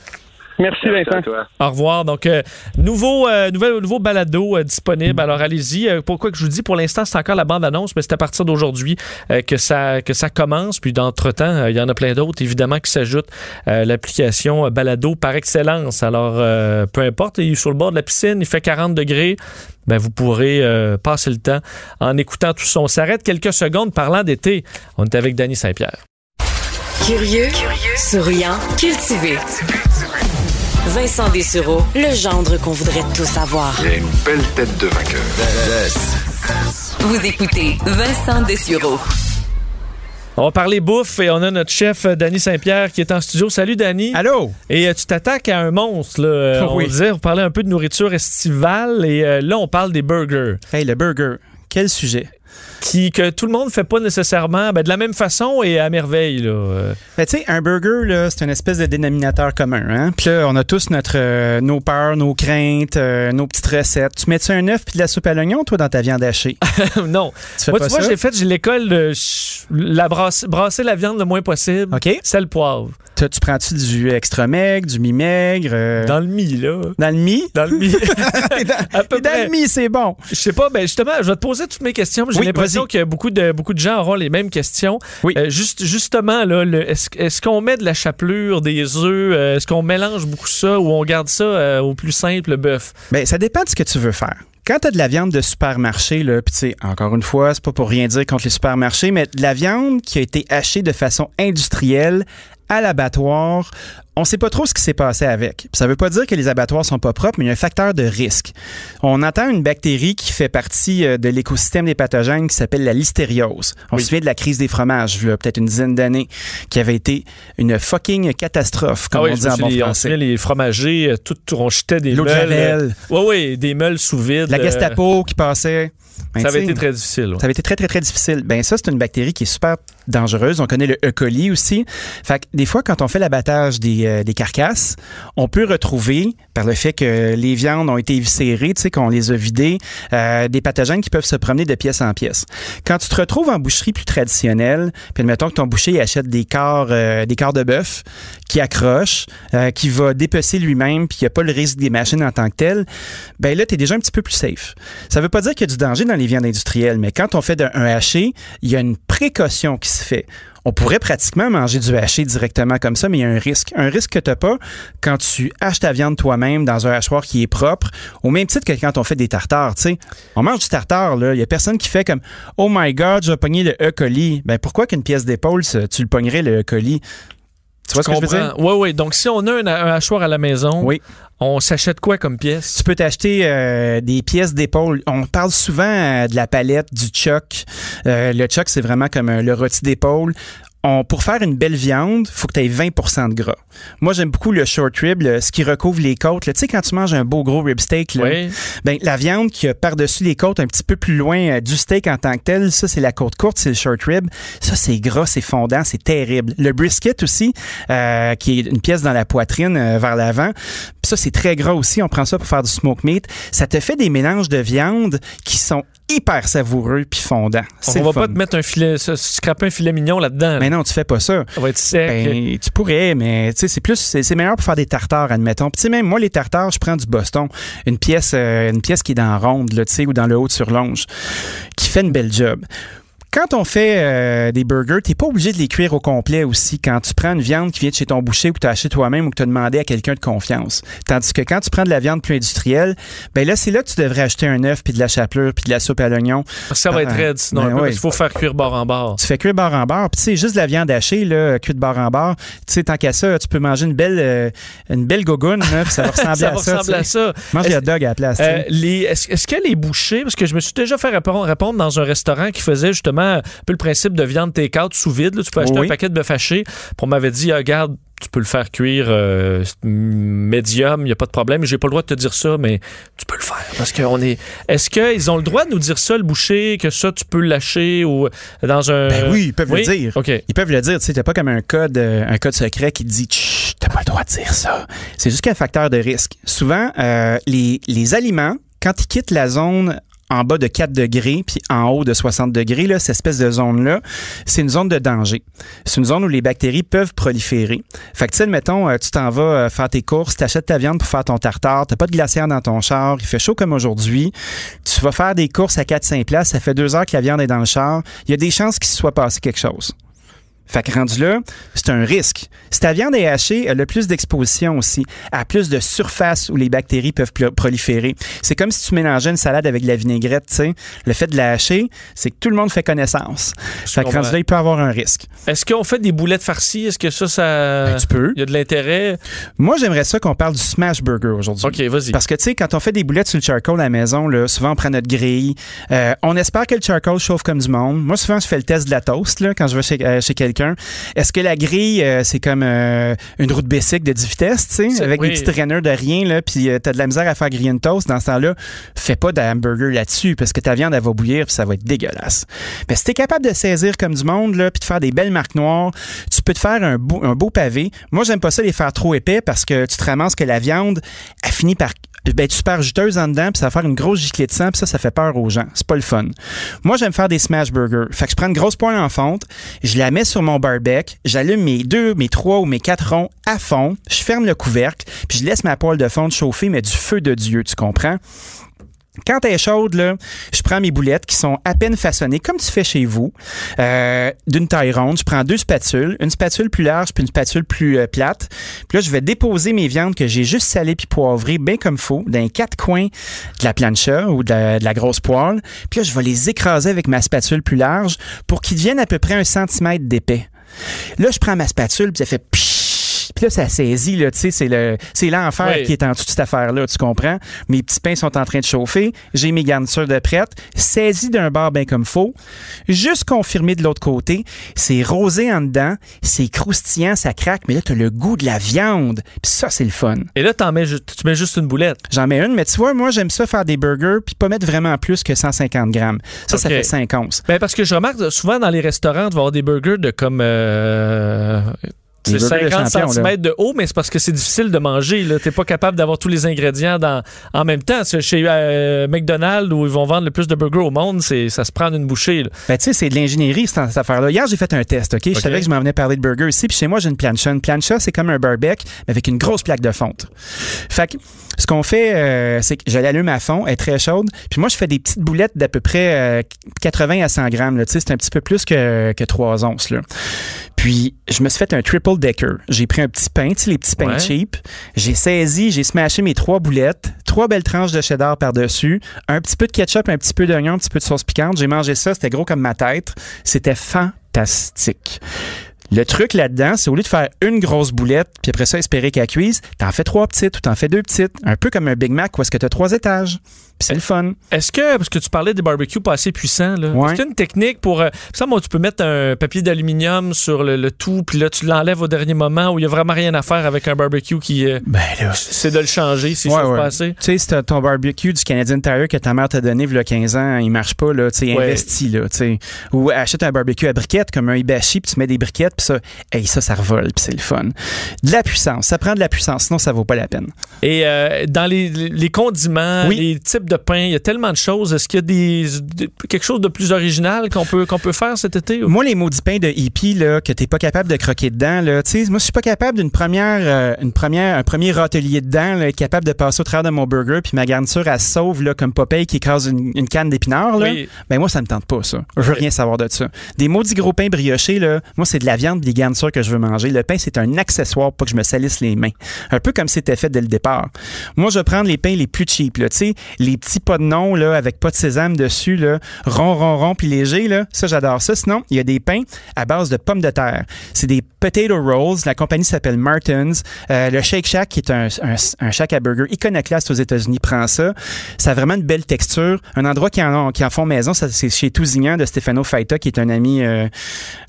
Merci, Vincent. Au revoir. Donc, euh, nouveau, euh, nouvel, nouveau balado euh, disponible. Alors, allez-y. Euh, pourquoi que je vous dis, pour l'instant, c'est encore la bande-annonce, mais c'est à partir d'aujourd'hui euh, que, ça, que ça commence. Puis, d'entre-temps, euh, il y en a plein d'autres, évidemment, qui s'ajoutent. Euh, L'application euh, balado par excellence. Alors, euh, peu importe, il est sur le bord de la piscine, il fait 40 degrés. Ben, vous pourrez euh, passer le temps en écoutant tout ça. On s'arrête quelques secondes parlant d'été. On est avec Danny Saint-Pierre. Curieux, souriant, cultivé. Vincent Dessureau, le gendre qu'on voudrait tous avoir. Il a une belle tête de vainqueur. Vous écoutez Vincent Dessureau. On va parler bouffe et on a notre chef euh, Danny Saint-Pierre qui est en studio. Salut Danny. Allô? Et euh, tu t'attaques à un monstre. Là. Euh, On Oui. disait, on parlait un peu de nourriture estivale et euh, là on parle des burgers. Hey, le burger. Quel sujet? Qui, que tout le monde fait pas nécessairement ben, de la même façon et à merveille. Là. Euh, Ben, tu sais, un burger, là, c'est une espèce de dénominateur commun. Hein? Puis là, on a tous notre, euh, nos peurs, nos craintes, euh, nos petites recettes. Tu mets-tu un œuf puis de la soupe à l'oignon, toi, dans ta viande hachée? non. Tu fais Moi, pas tu vois, ça? j'ai fait, j'ai l'école de la brasse- brasser la viande le moins possible. OK. Sel poivre. Tu, tu prends-tu du extra maigre, du mi-maigre? euh, Dans le mi, là. dans le mi? Dans le mi. Dans, À peu t'es dans près. le mi, c'est bon. Je sais pas, ben justement, je vais te poser toutes mes questions. J'ai Oui, l'impression vas-y. que beaucoup de, beaucoup de gens auront les mêmes questions. Oui. Euh, juste, justement, là, est-ce qu'on met de la chapelure, des œufs? euh, est-ce qu'on mélange beaucoup ça ou on garde ça euh, au plus simple, le bœuf? Ben, ça dépend de ce que tu veux faire. Quand tu as de la viande de supermarché, là, encore une fois, c'est pas pour rien dire contre les supermarchés, mais de la viande qui a été hachée de façon industrielle à l'abattoir, on sait pas trop ce qui s'est passé avec. Ça veut pas dire que les abattoirs sont pas propres, mais il y a un facteur de risque. On entend une bactérie qui fait partie euh, de l'écosystème des pathogènes qui s'appelle la listériose. On se souvient de la crise des fromages, il y a peut-être une dizaine d'années, qui avait été une fucking catastrophe, comme Ah oui, on dit en bon les- on français. souvient, les fromagers, euh, tout, tout- on jetait des meules. Oui, oui, des meules sous vide. La euh, Gestapo qui passait. Ben, ça avait été très difficile. ouais. Ça avait été très, très, très difficile. Ben ça, c'est une bactérie qui est super dangereuse. On connaît le E. coli aussi. Fait que des fois, quand on fait l'abattage des, euh, des carcasses, on peut retrouver, par le fait que les viandes ont été éviscérées, tu sais, qu'on les a vidées, euh, des pathogènes qui peuvent se promener de pièce en pièce. Quand tu te retrouves en boucherie plus traditionnelle, puis admettons que ton boucher achète des corps, euh, des corps de bœuf qui accrochent, qui va dépecer lui-même, puis il n'y a pas le risque des machines en tant que telles, ben là, tu es déjà un petit peu plus safe. Ça veut pas dire qu'il y a du danger dans les viandes industrielles, mais quand on fait de- un haché, il y a une précaution qui se fait. On pourrait pratiquement manger du haché directement comme ça, mais il y a un risque. Un risque que tu n'as pas quand tu haches ta viande toi-même dans un hachoir qui est propre, au même titre que quand on fait des tartares. tu sais. On mange du tartare, là. Il y a personne qui fait comme Oh my God, je vais pogner le E. coli. Ben pourquoi qu'une pièce d'épaule, tu le pognerais le E. coli? Tu vois ce que je veux dire? Oui, oui. Donc, si on a un, un hachoir à la maison, Oui. On s'achète quoi comme pièce? Tu peux t'acheter euh, des pièces d'épaule. On parle souvent euh, de la palette, du chuck. Euh, le chuck, c'est vraiment comme le rôti d'épaule. On, pour faire une belle viande, faut que tu aies 20% de gras. Moi, j'aime beaucoup le short rib, le- ce qui recouvre les côtes. Tu sais, quand tu manges un beau gros rib steak, là, Oui. ben, la viande qui a par-dessus les côtes, un petit peu plus loin euh, du steak en tant que tel, ça, c'est la côte courte, c'est le short rib. Ça, c'est gras, c'est fondant, c'est terrible. Le brisket aussi, euh, qui est une pièce dans la poitrine euh, vers l'avant. Ça, c'est très gras aussi. On prend ça pour faire du smoke meat. Ça te fait des mélanges de viande qui sont hyper savoureux puis fondants. C'est On va fun. pas te mettre un filet, scraper un filet mignon là-dedans. Mais non, tu fais pas ça. Ça va être sec. Ben, tu pourrais, mais c'est plus, c'est meilleur pour faire des tartares, admettons. Puis même moi, les tartares, je prends du Boston, une pièce, euh, une pièce qui est dans la ronde, là, ou dans le haut de surlonge, qui fait une belle job. Quand on fait euh, des burgers, t'es pas obligé de les cuire au complet aussi. Quand tu prends une viande qui vient de chez ton boucher ou que tu as acheté toi-même ou que tu as demandé à quelqu'un de confiance. Tandis que quand tu prends de la viande plus industrielle, ben là, c'est là que tu devrais acheter un œuf, puis de la chapelure, puis de la soupe à l'oignon. Parce que ça va être raide, sinon, Ben ouais. parce qu'il faut faire cuire bord en bord. Tu fais cuire bord en bord. Puis sais, juste de la viande hachée, là, cuite bord en bord. Tu sais, tant qu'à ça, tu peux manger une belle, euh, une belle gogoune, là, puis ça va ressembler Ça à va ça. ressembler à ça. Mange des dogs à la place. Euh, Est-ce est-ce que les bouchers, parce que je me suis déjà fait répondre dans un restaurant qui faisait justement un peu le principe de viande take-out sous vide, là, tu peux acheter Oui. un paquet de bœuf haché, on m'avait dit, ah, regarde, tu peux le faire cuire euh, médium, il n'y a pas de problème. J'ai pas le droit de te dire ça, mais tu peux le faire. Parce qu'on est. Est-ce qu'ils ont le droit de nous dire ça, le boucher, que ça, tu peux le lâcher ou dans un. Ben oui, ils peuvent oui? le dire. Ils peuvent le dire. Tu sais, pas comme un code, euh, un code secret qui te dit, Chut, t'as pas le droit de dire ça. C'est juste qu'un facteur de risque. Souvent, euh, les, les aliments, quand ils quittent la zone en bas de 4 degrés, puis en haut de 60 degrés, là, cette espèce de zone-là, c'est une zone de danger. C'est une zone où les bactéries peuvent proliférer. Fait que, tu sais, mettons, euh, tu t'en vas euh, faire tes courses, t'achètes ta viande pour faire ton tartare, t'as pas de glacière dans ton char, il fait chaud comme aujourd'hui, tu vas faire des courses à 4-5 places, ça fait deux heures que la viande est dans le char, il y a des chances qu'il se soit passé quelque chose. Fait que rendu là, c'est un risque. Si ta viande est hachée, elle a plus d'exposition aussi, à plus de surface où les bactéries peuvent proliférer. C'est comme si tu mélangeais une salade avec de la vinaigrette, tu sais. Le fait de la hacher, c'est que tout le monde fait connaissance. Fait que rendu là, il peut avoir un risque. Est-ce qu'on fait des boulettes farcies? Est-ce que ça, ça. Ben, tu peux. Il y a de l'intérêt? Moi, j'aimerais ça qu'on parle du smash burger aujourd'hui. OK, vas-y. Parce que, tu sais, quand on fait des boulettes sur le charcoal à la maison, là, souvent, on prend notre grille. Euh, on espère que le charcoal chauffe comme du monde. Moi, souvent, je fais le test de la toast là, quand je vais chez, euh, chez quelqu'un. Est-ce que la grille, euh, c'est comme euh, une route bicycle de 10 vitesses, tu sais, C'est- avec oui. des petits raineurs de rien, là, puis euh, t'as de la misère à faire griller une toast? Dans ce temps-là, fais pas de hamburger là-dessus, parce que ta viande, elle va bouillir, puis ça va être dégueulasse. Mais si t'es capable de saisir comme du monde, là, puis de faire des belles marques noires, tu peux te faire un beau, un beau pavé. Moi, j'aime pas ça les faire trop épais parce que tu te ramasses que la viande, elle finit par ben, être super juteuse en dedans, puis ça va faire une grosse giclée de sang, puis ça, ça fait peur aux gens. C'est pas le fun. Moi, j'aime faire des smash burgers. Fait que je prends une grosse poêle en fonte, je la mets sur mon barbecue, j'allume mes deux, mes trois ou mes quatre ronds à fond, je ferme le couvercle, puis je laisse ma poêle de fonte chauffer, mais du feu de Dieu, tu comprends? Quand elle est chaude, là, je prends mes boulettes qui sont à peine façonnées, comme tu fais chez vous, euh, d'une taille ronde. Je prends deux spatules, une spatule plus large puis une spatule plus euh, plate. Puis là, je vais déposer mes viandes que j'ai juste salées puis poivrées, bien comme faut, dans les quatre coins de la plancha ou de la, grosse poêle. Puis là, je vais les écraser avec ma spatule plus large pour qu'ils deviennent à peu près un centimètre d'épais. Là, je prends ma spatule puis ça fait pshhh. Puis là, ça saisit, là, tu sais, c'est le, c'est l'enfer Oui. qui est en dessous de cette affaire-là, tu comprends? Mes petits pains sont en train de chauffer, j'ai mes garnitures de prêtes, saisi d'un bord bien comme faut, juste confirmé de l'autre côté, c'est rosé en dedans, c'est croustillant, ça craque, mais là, t'as le goût de la viande, puis ça, c'est le fun. Et là, t'en mets, tu mets juste une boulette. J'en mets une, mais tu vois, moi, j'aime ça faire des burgers, puis pas mettre vraiment plus que 150 grammes. Ça, ça fait 5 onces. Ben, parce que je remarque souvent dans les restaurants, tu vas avoir des burgers de comme. euh, c'est burgers de 50 champion, là. cm de haut, mais c'est parce que c'est difficile de manger. Tu n'es pas capable d'avoir tous les ingrédients dans, en même temps. Chez euh, McDonald's, où ils vont vendre le plus de burgers au monde, ça se prend une bouchée. Ben, tu sais, c'est de l'ingénierie, cette, affaire-là. Hier, j'ai fait un test, OK? Je savais que je m'en venais parler de burger ici, puis chez moi, j'ai une plancha. Une plancha, c'est comme un barbecue, mais avec une grosse plaque de fonte. Fait que, ce qu'on fait, euh, c'est que je l'allume à fond, elle est très chaude, puis moi, je fais des petites boulettes d'à peu près euh, 80 à 100 grammes, là. Tu sais, c'est un petit peu plus que, que 3 onces, là. Puis, je me suis fait un triple decker. J'ai pris un petit pain, tu sais, les petits pains Ouais. cheap. J'ai saisi, j'ai smashé mes trois boulettes, trois belles tranches de cheddar par-dessus, un petit peu de ketchup, un petit peu d'oignon, un petit peu de sauce piquante. J'ai mangé ça, c'était gros comme ma tête. C'était fantastique. Le truc là-dedans, c'est au lieu de faire une grosse boulette, puis après ça, espérer qu'elle cuise, t'en fais trois petites ou t'en fais deux petites. Un peu comme un Big Mac où est-ce que t'as trois étages. C'est le fun. Est-ce que, parce que tu parlais des barbecues pas assez puissants, là, Ouais. est-ce qu'il y a une technique pour. euh, ça, moi, tu peux mettre un papier d'aluminium sur le, le tout, puis là, tu l'enlèves au dernier moment où il n'y a vraiment rien à faire avec un barbecue qui. euh, Ben là, c'est de le changer si Ouais, je ouais. pas assez. Tu sais, ton barbecue du Canadian Tire que ta mère t'a donné il y a 15 ans, il marche pas, là, tu investis, là, tu sais. Ou achète un barbecue à briquettes comme un Hibachi, puis tu mets des briquettes, puis ça, hey, ça, ça revole, puis c'est le fun. De la puissance, ça prend de la puissance, sinon ça vaut pas la peine. Et euh, dans les, les condiments, Oui. les types de pain, il y a tellement de choses. Est-ce qu'il y a des, quelque chose de plus original qu'on peut, qu'on peut faire cet été? ou- Moi, les maudits pains de hippie, là, que t'es pas capable de croquer dedans, là, tu sais, moi, je suis pas capable d'une première, euh, une première, un premier râtelier dedans, là, être capable de passer au travers de mon burger, puis ma garniture, elle se sauve, là, comme Popeye qui écrase une, une canne d'épinards, là. Oui. Ben, moi, ça me tente pas, ça. Je veux rien savoir de ça. Des maudits gros pains briochés, là, moi, c'est de la viande, des garnitures que je veux manger. Le pain, c'est un accessoire pour que je me salisse les mains. Un peu comme c'était fait dès le départ. Moi, je vais prendre les pains les plus cheap, là, tu les petits pas de nom, là, avec pas de sésame dessus, là, rond, rond, rond, puis léger, là. Ça, j'adore ça. Sinon, il y a des pains à base de pommes de terre. C'est des potato rolls. La compagnie s'appelle Martins. Euh, le Shake Shack, qui est un, un, un shack à burger iconoclaste aux États-Unis, prend ça. Ça a vraiment une belle texture. Un endroit qui en, qui en font maison, ça, c'est chez Tousignan de Stefano Faita, qui est un ami, euh,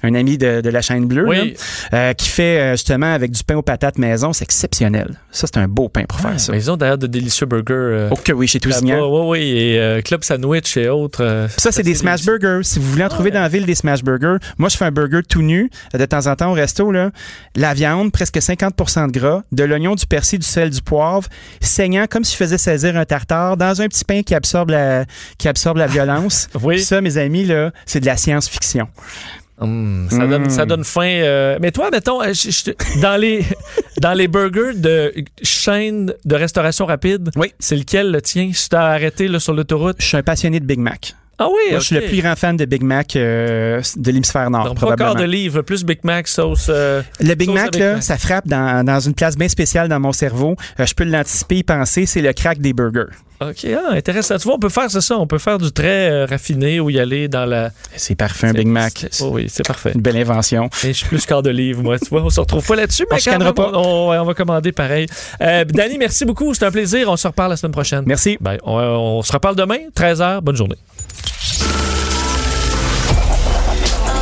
un ami de, de la chaîne bleue, Oui. là, euh, qui fait justement avec du pain aux patates maison. C'est exceptionnel. Ça, c'est un beau pain pour faire ça. Ben, ils ont d'ailleurs de délicieux burgers. que oui, chez Tousignan. Oui, oui, et euh, Club Sandwich et autres. euh, Ça, c'est des smash burgers. Si vous voulez en trouver dans la ville des smash burgers, moi, je fais un burger tout nu euh, de temps en temps au resto. Là. La viande, presque 50% de gras, de l'oignon, du persil, du sel, du poivre, saignant comme si je faisais saisir un tartare dans un petit pain qui absorbe la, qui absorbe la violence. Oui. Ça, mes amis, là, c'est de la science-fiction. Hum, ça, donne, ça donne faim. euh, mais toi, mettons, euh, je- je- dans, les, dans les burgers de chaîne de restauration rapide, Oui. c'est lequel le tien? Si tu as arrêté là, sur l'autoroute? Je suis un passionné de Big Mac. Ah oui, Moi, je suis le plus grand fan de Big Mac euh, de l'hémisphère nord, Donc, pas probablement. quart de livre, plus Big Mac, sauce. euh, Le Big sauce Mac, avec là, Mac. ça frappe dans, dans une place bien spéciale dans mon cerveau. Euh, je peux l'anticiper, y penser, c'est le crack des burgers. OK, ah, intéressant. Tu vois, on peut faire c'est ça. On peut faire du très euh, raffiné ou y aller dans la. C'est parfait, un Big Mac. Oh oui, c'est parfait. Une belle invention. Et je suis plus quart de livre, moi. Tu vois, on se retrouve pas là-dessus, mais On quand même, pas. On, on va commander pareil. Euh, Danny, merci beaucoup. C'est un plaisir. On se reparle la semaine prochaine. Merci. Ben, on, on se reparle demain, 13h. Bonne journée.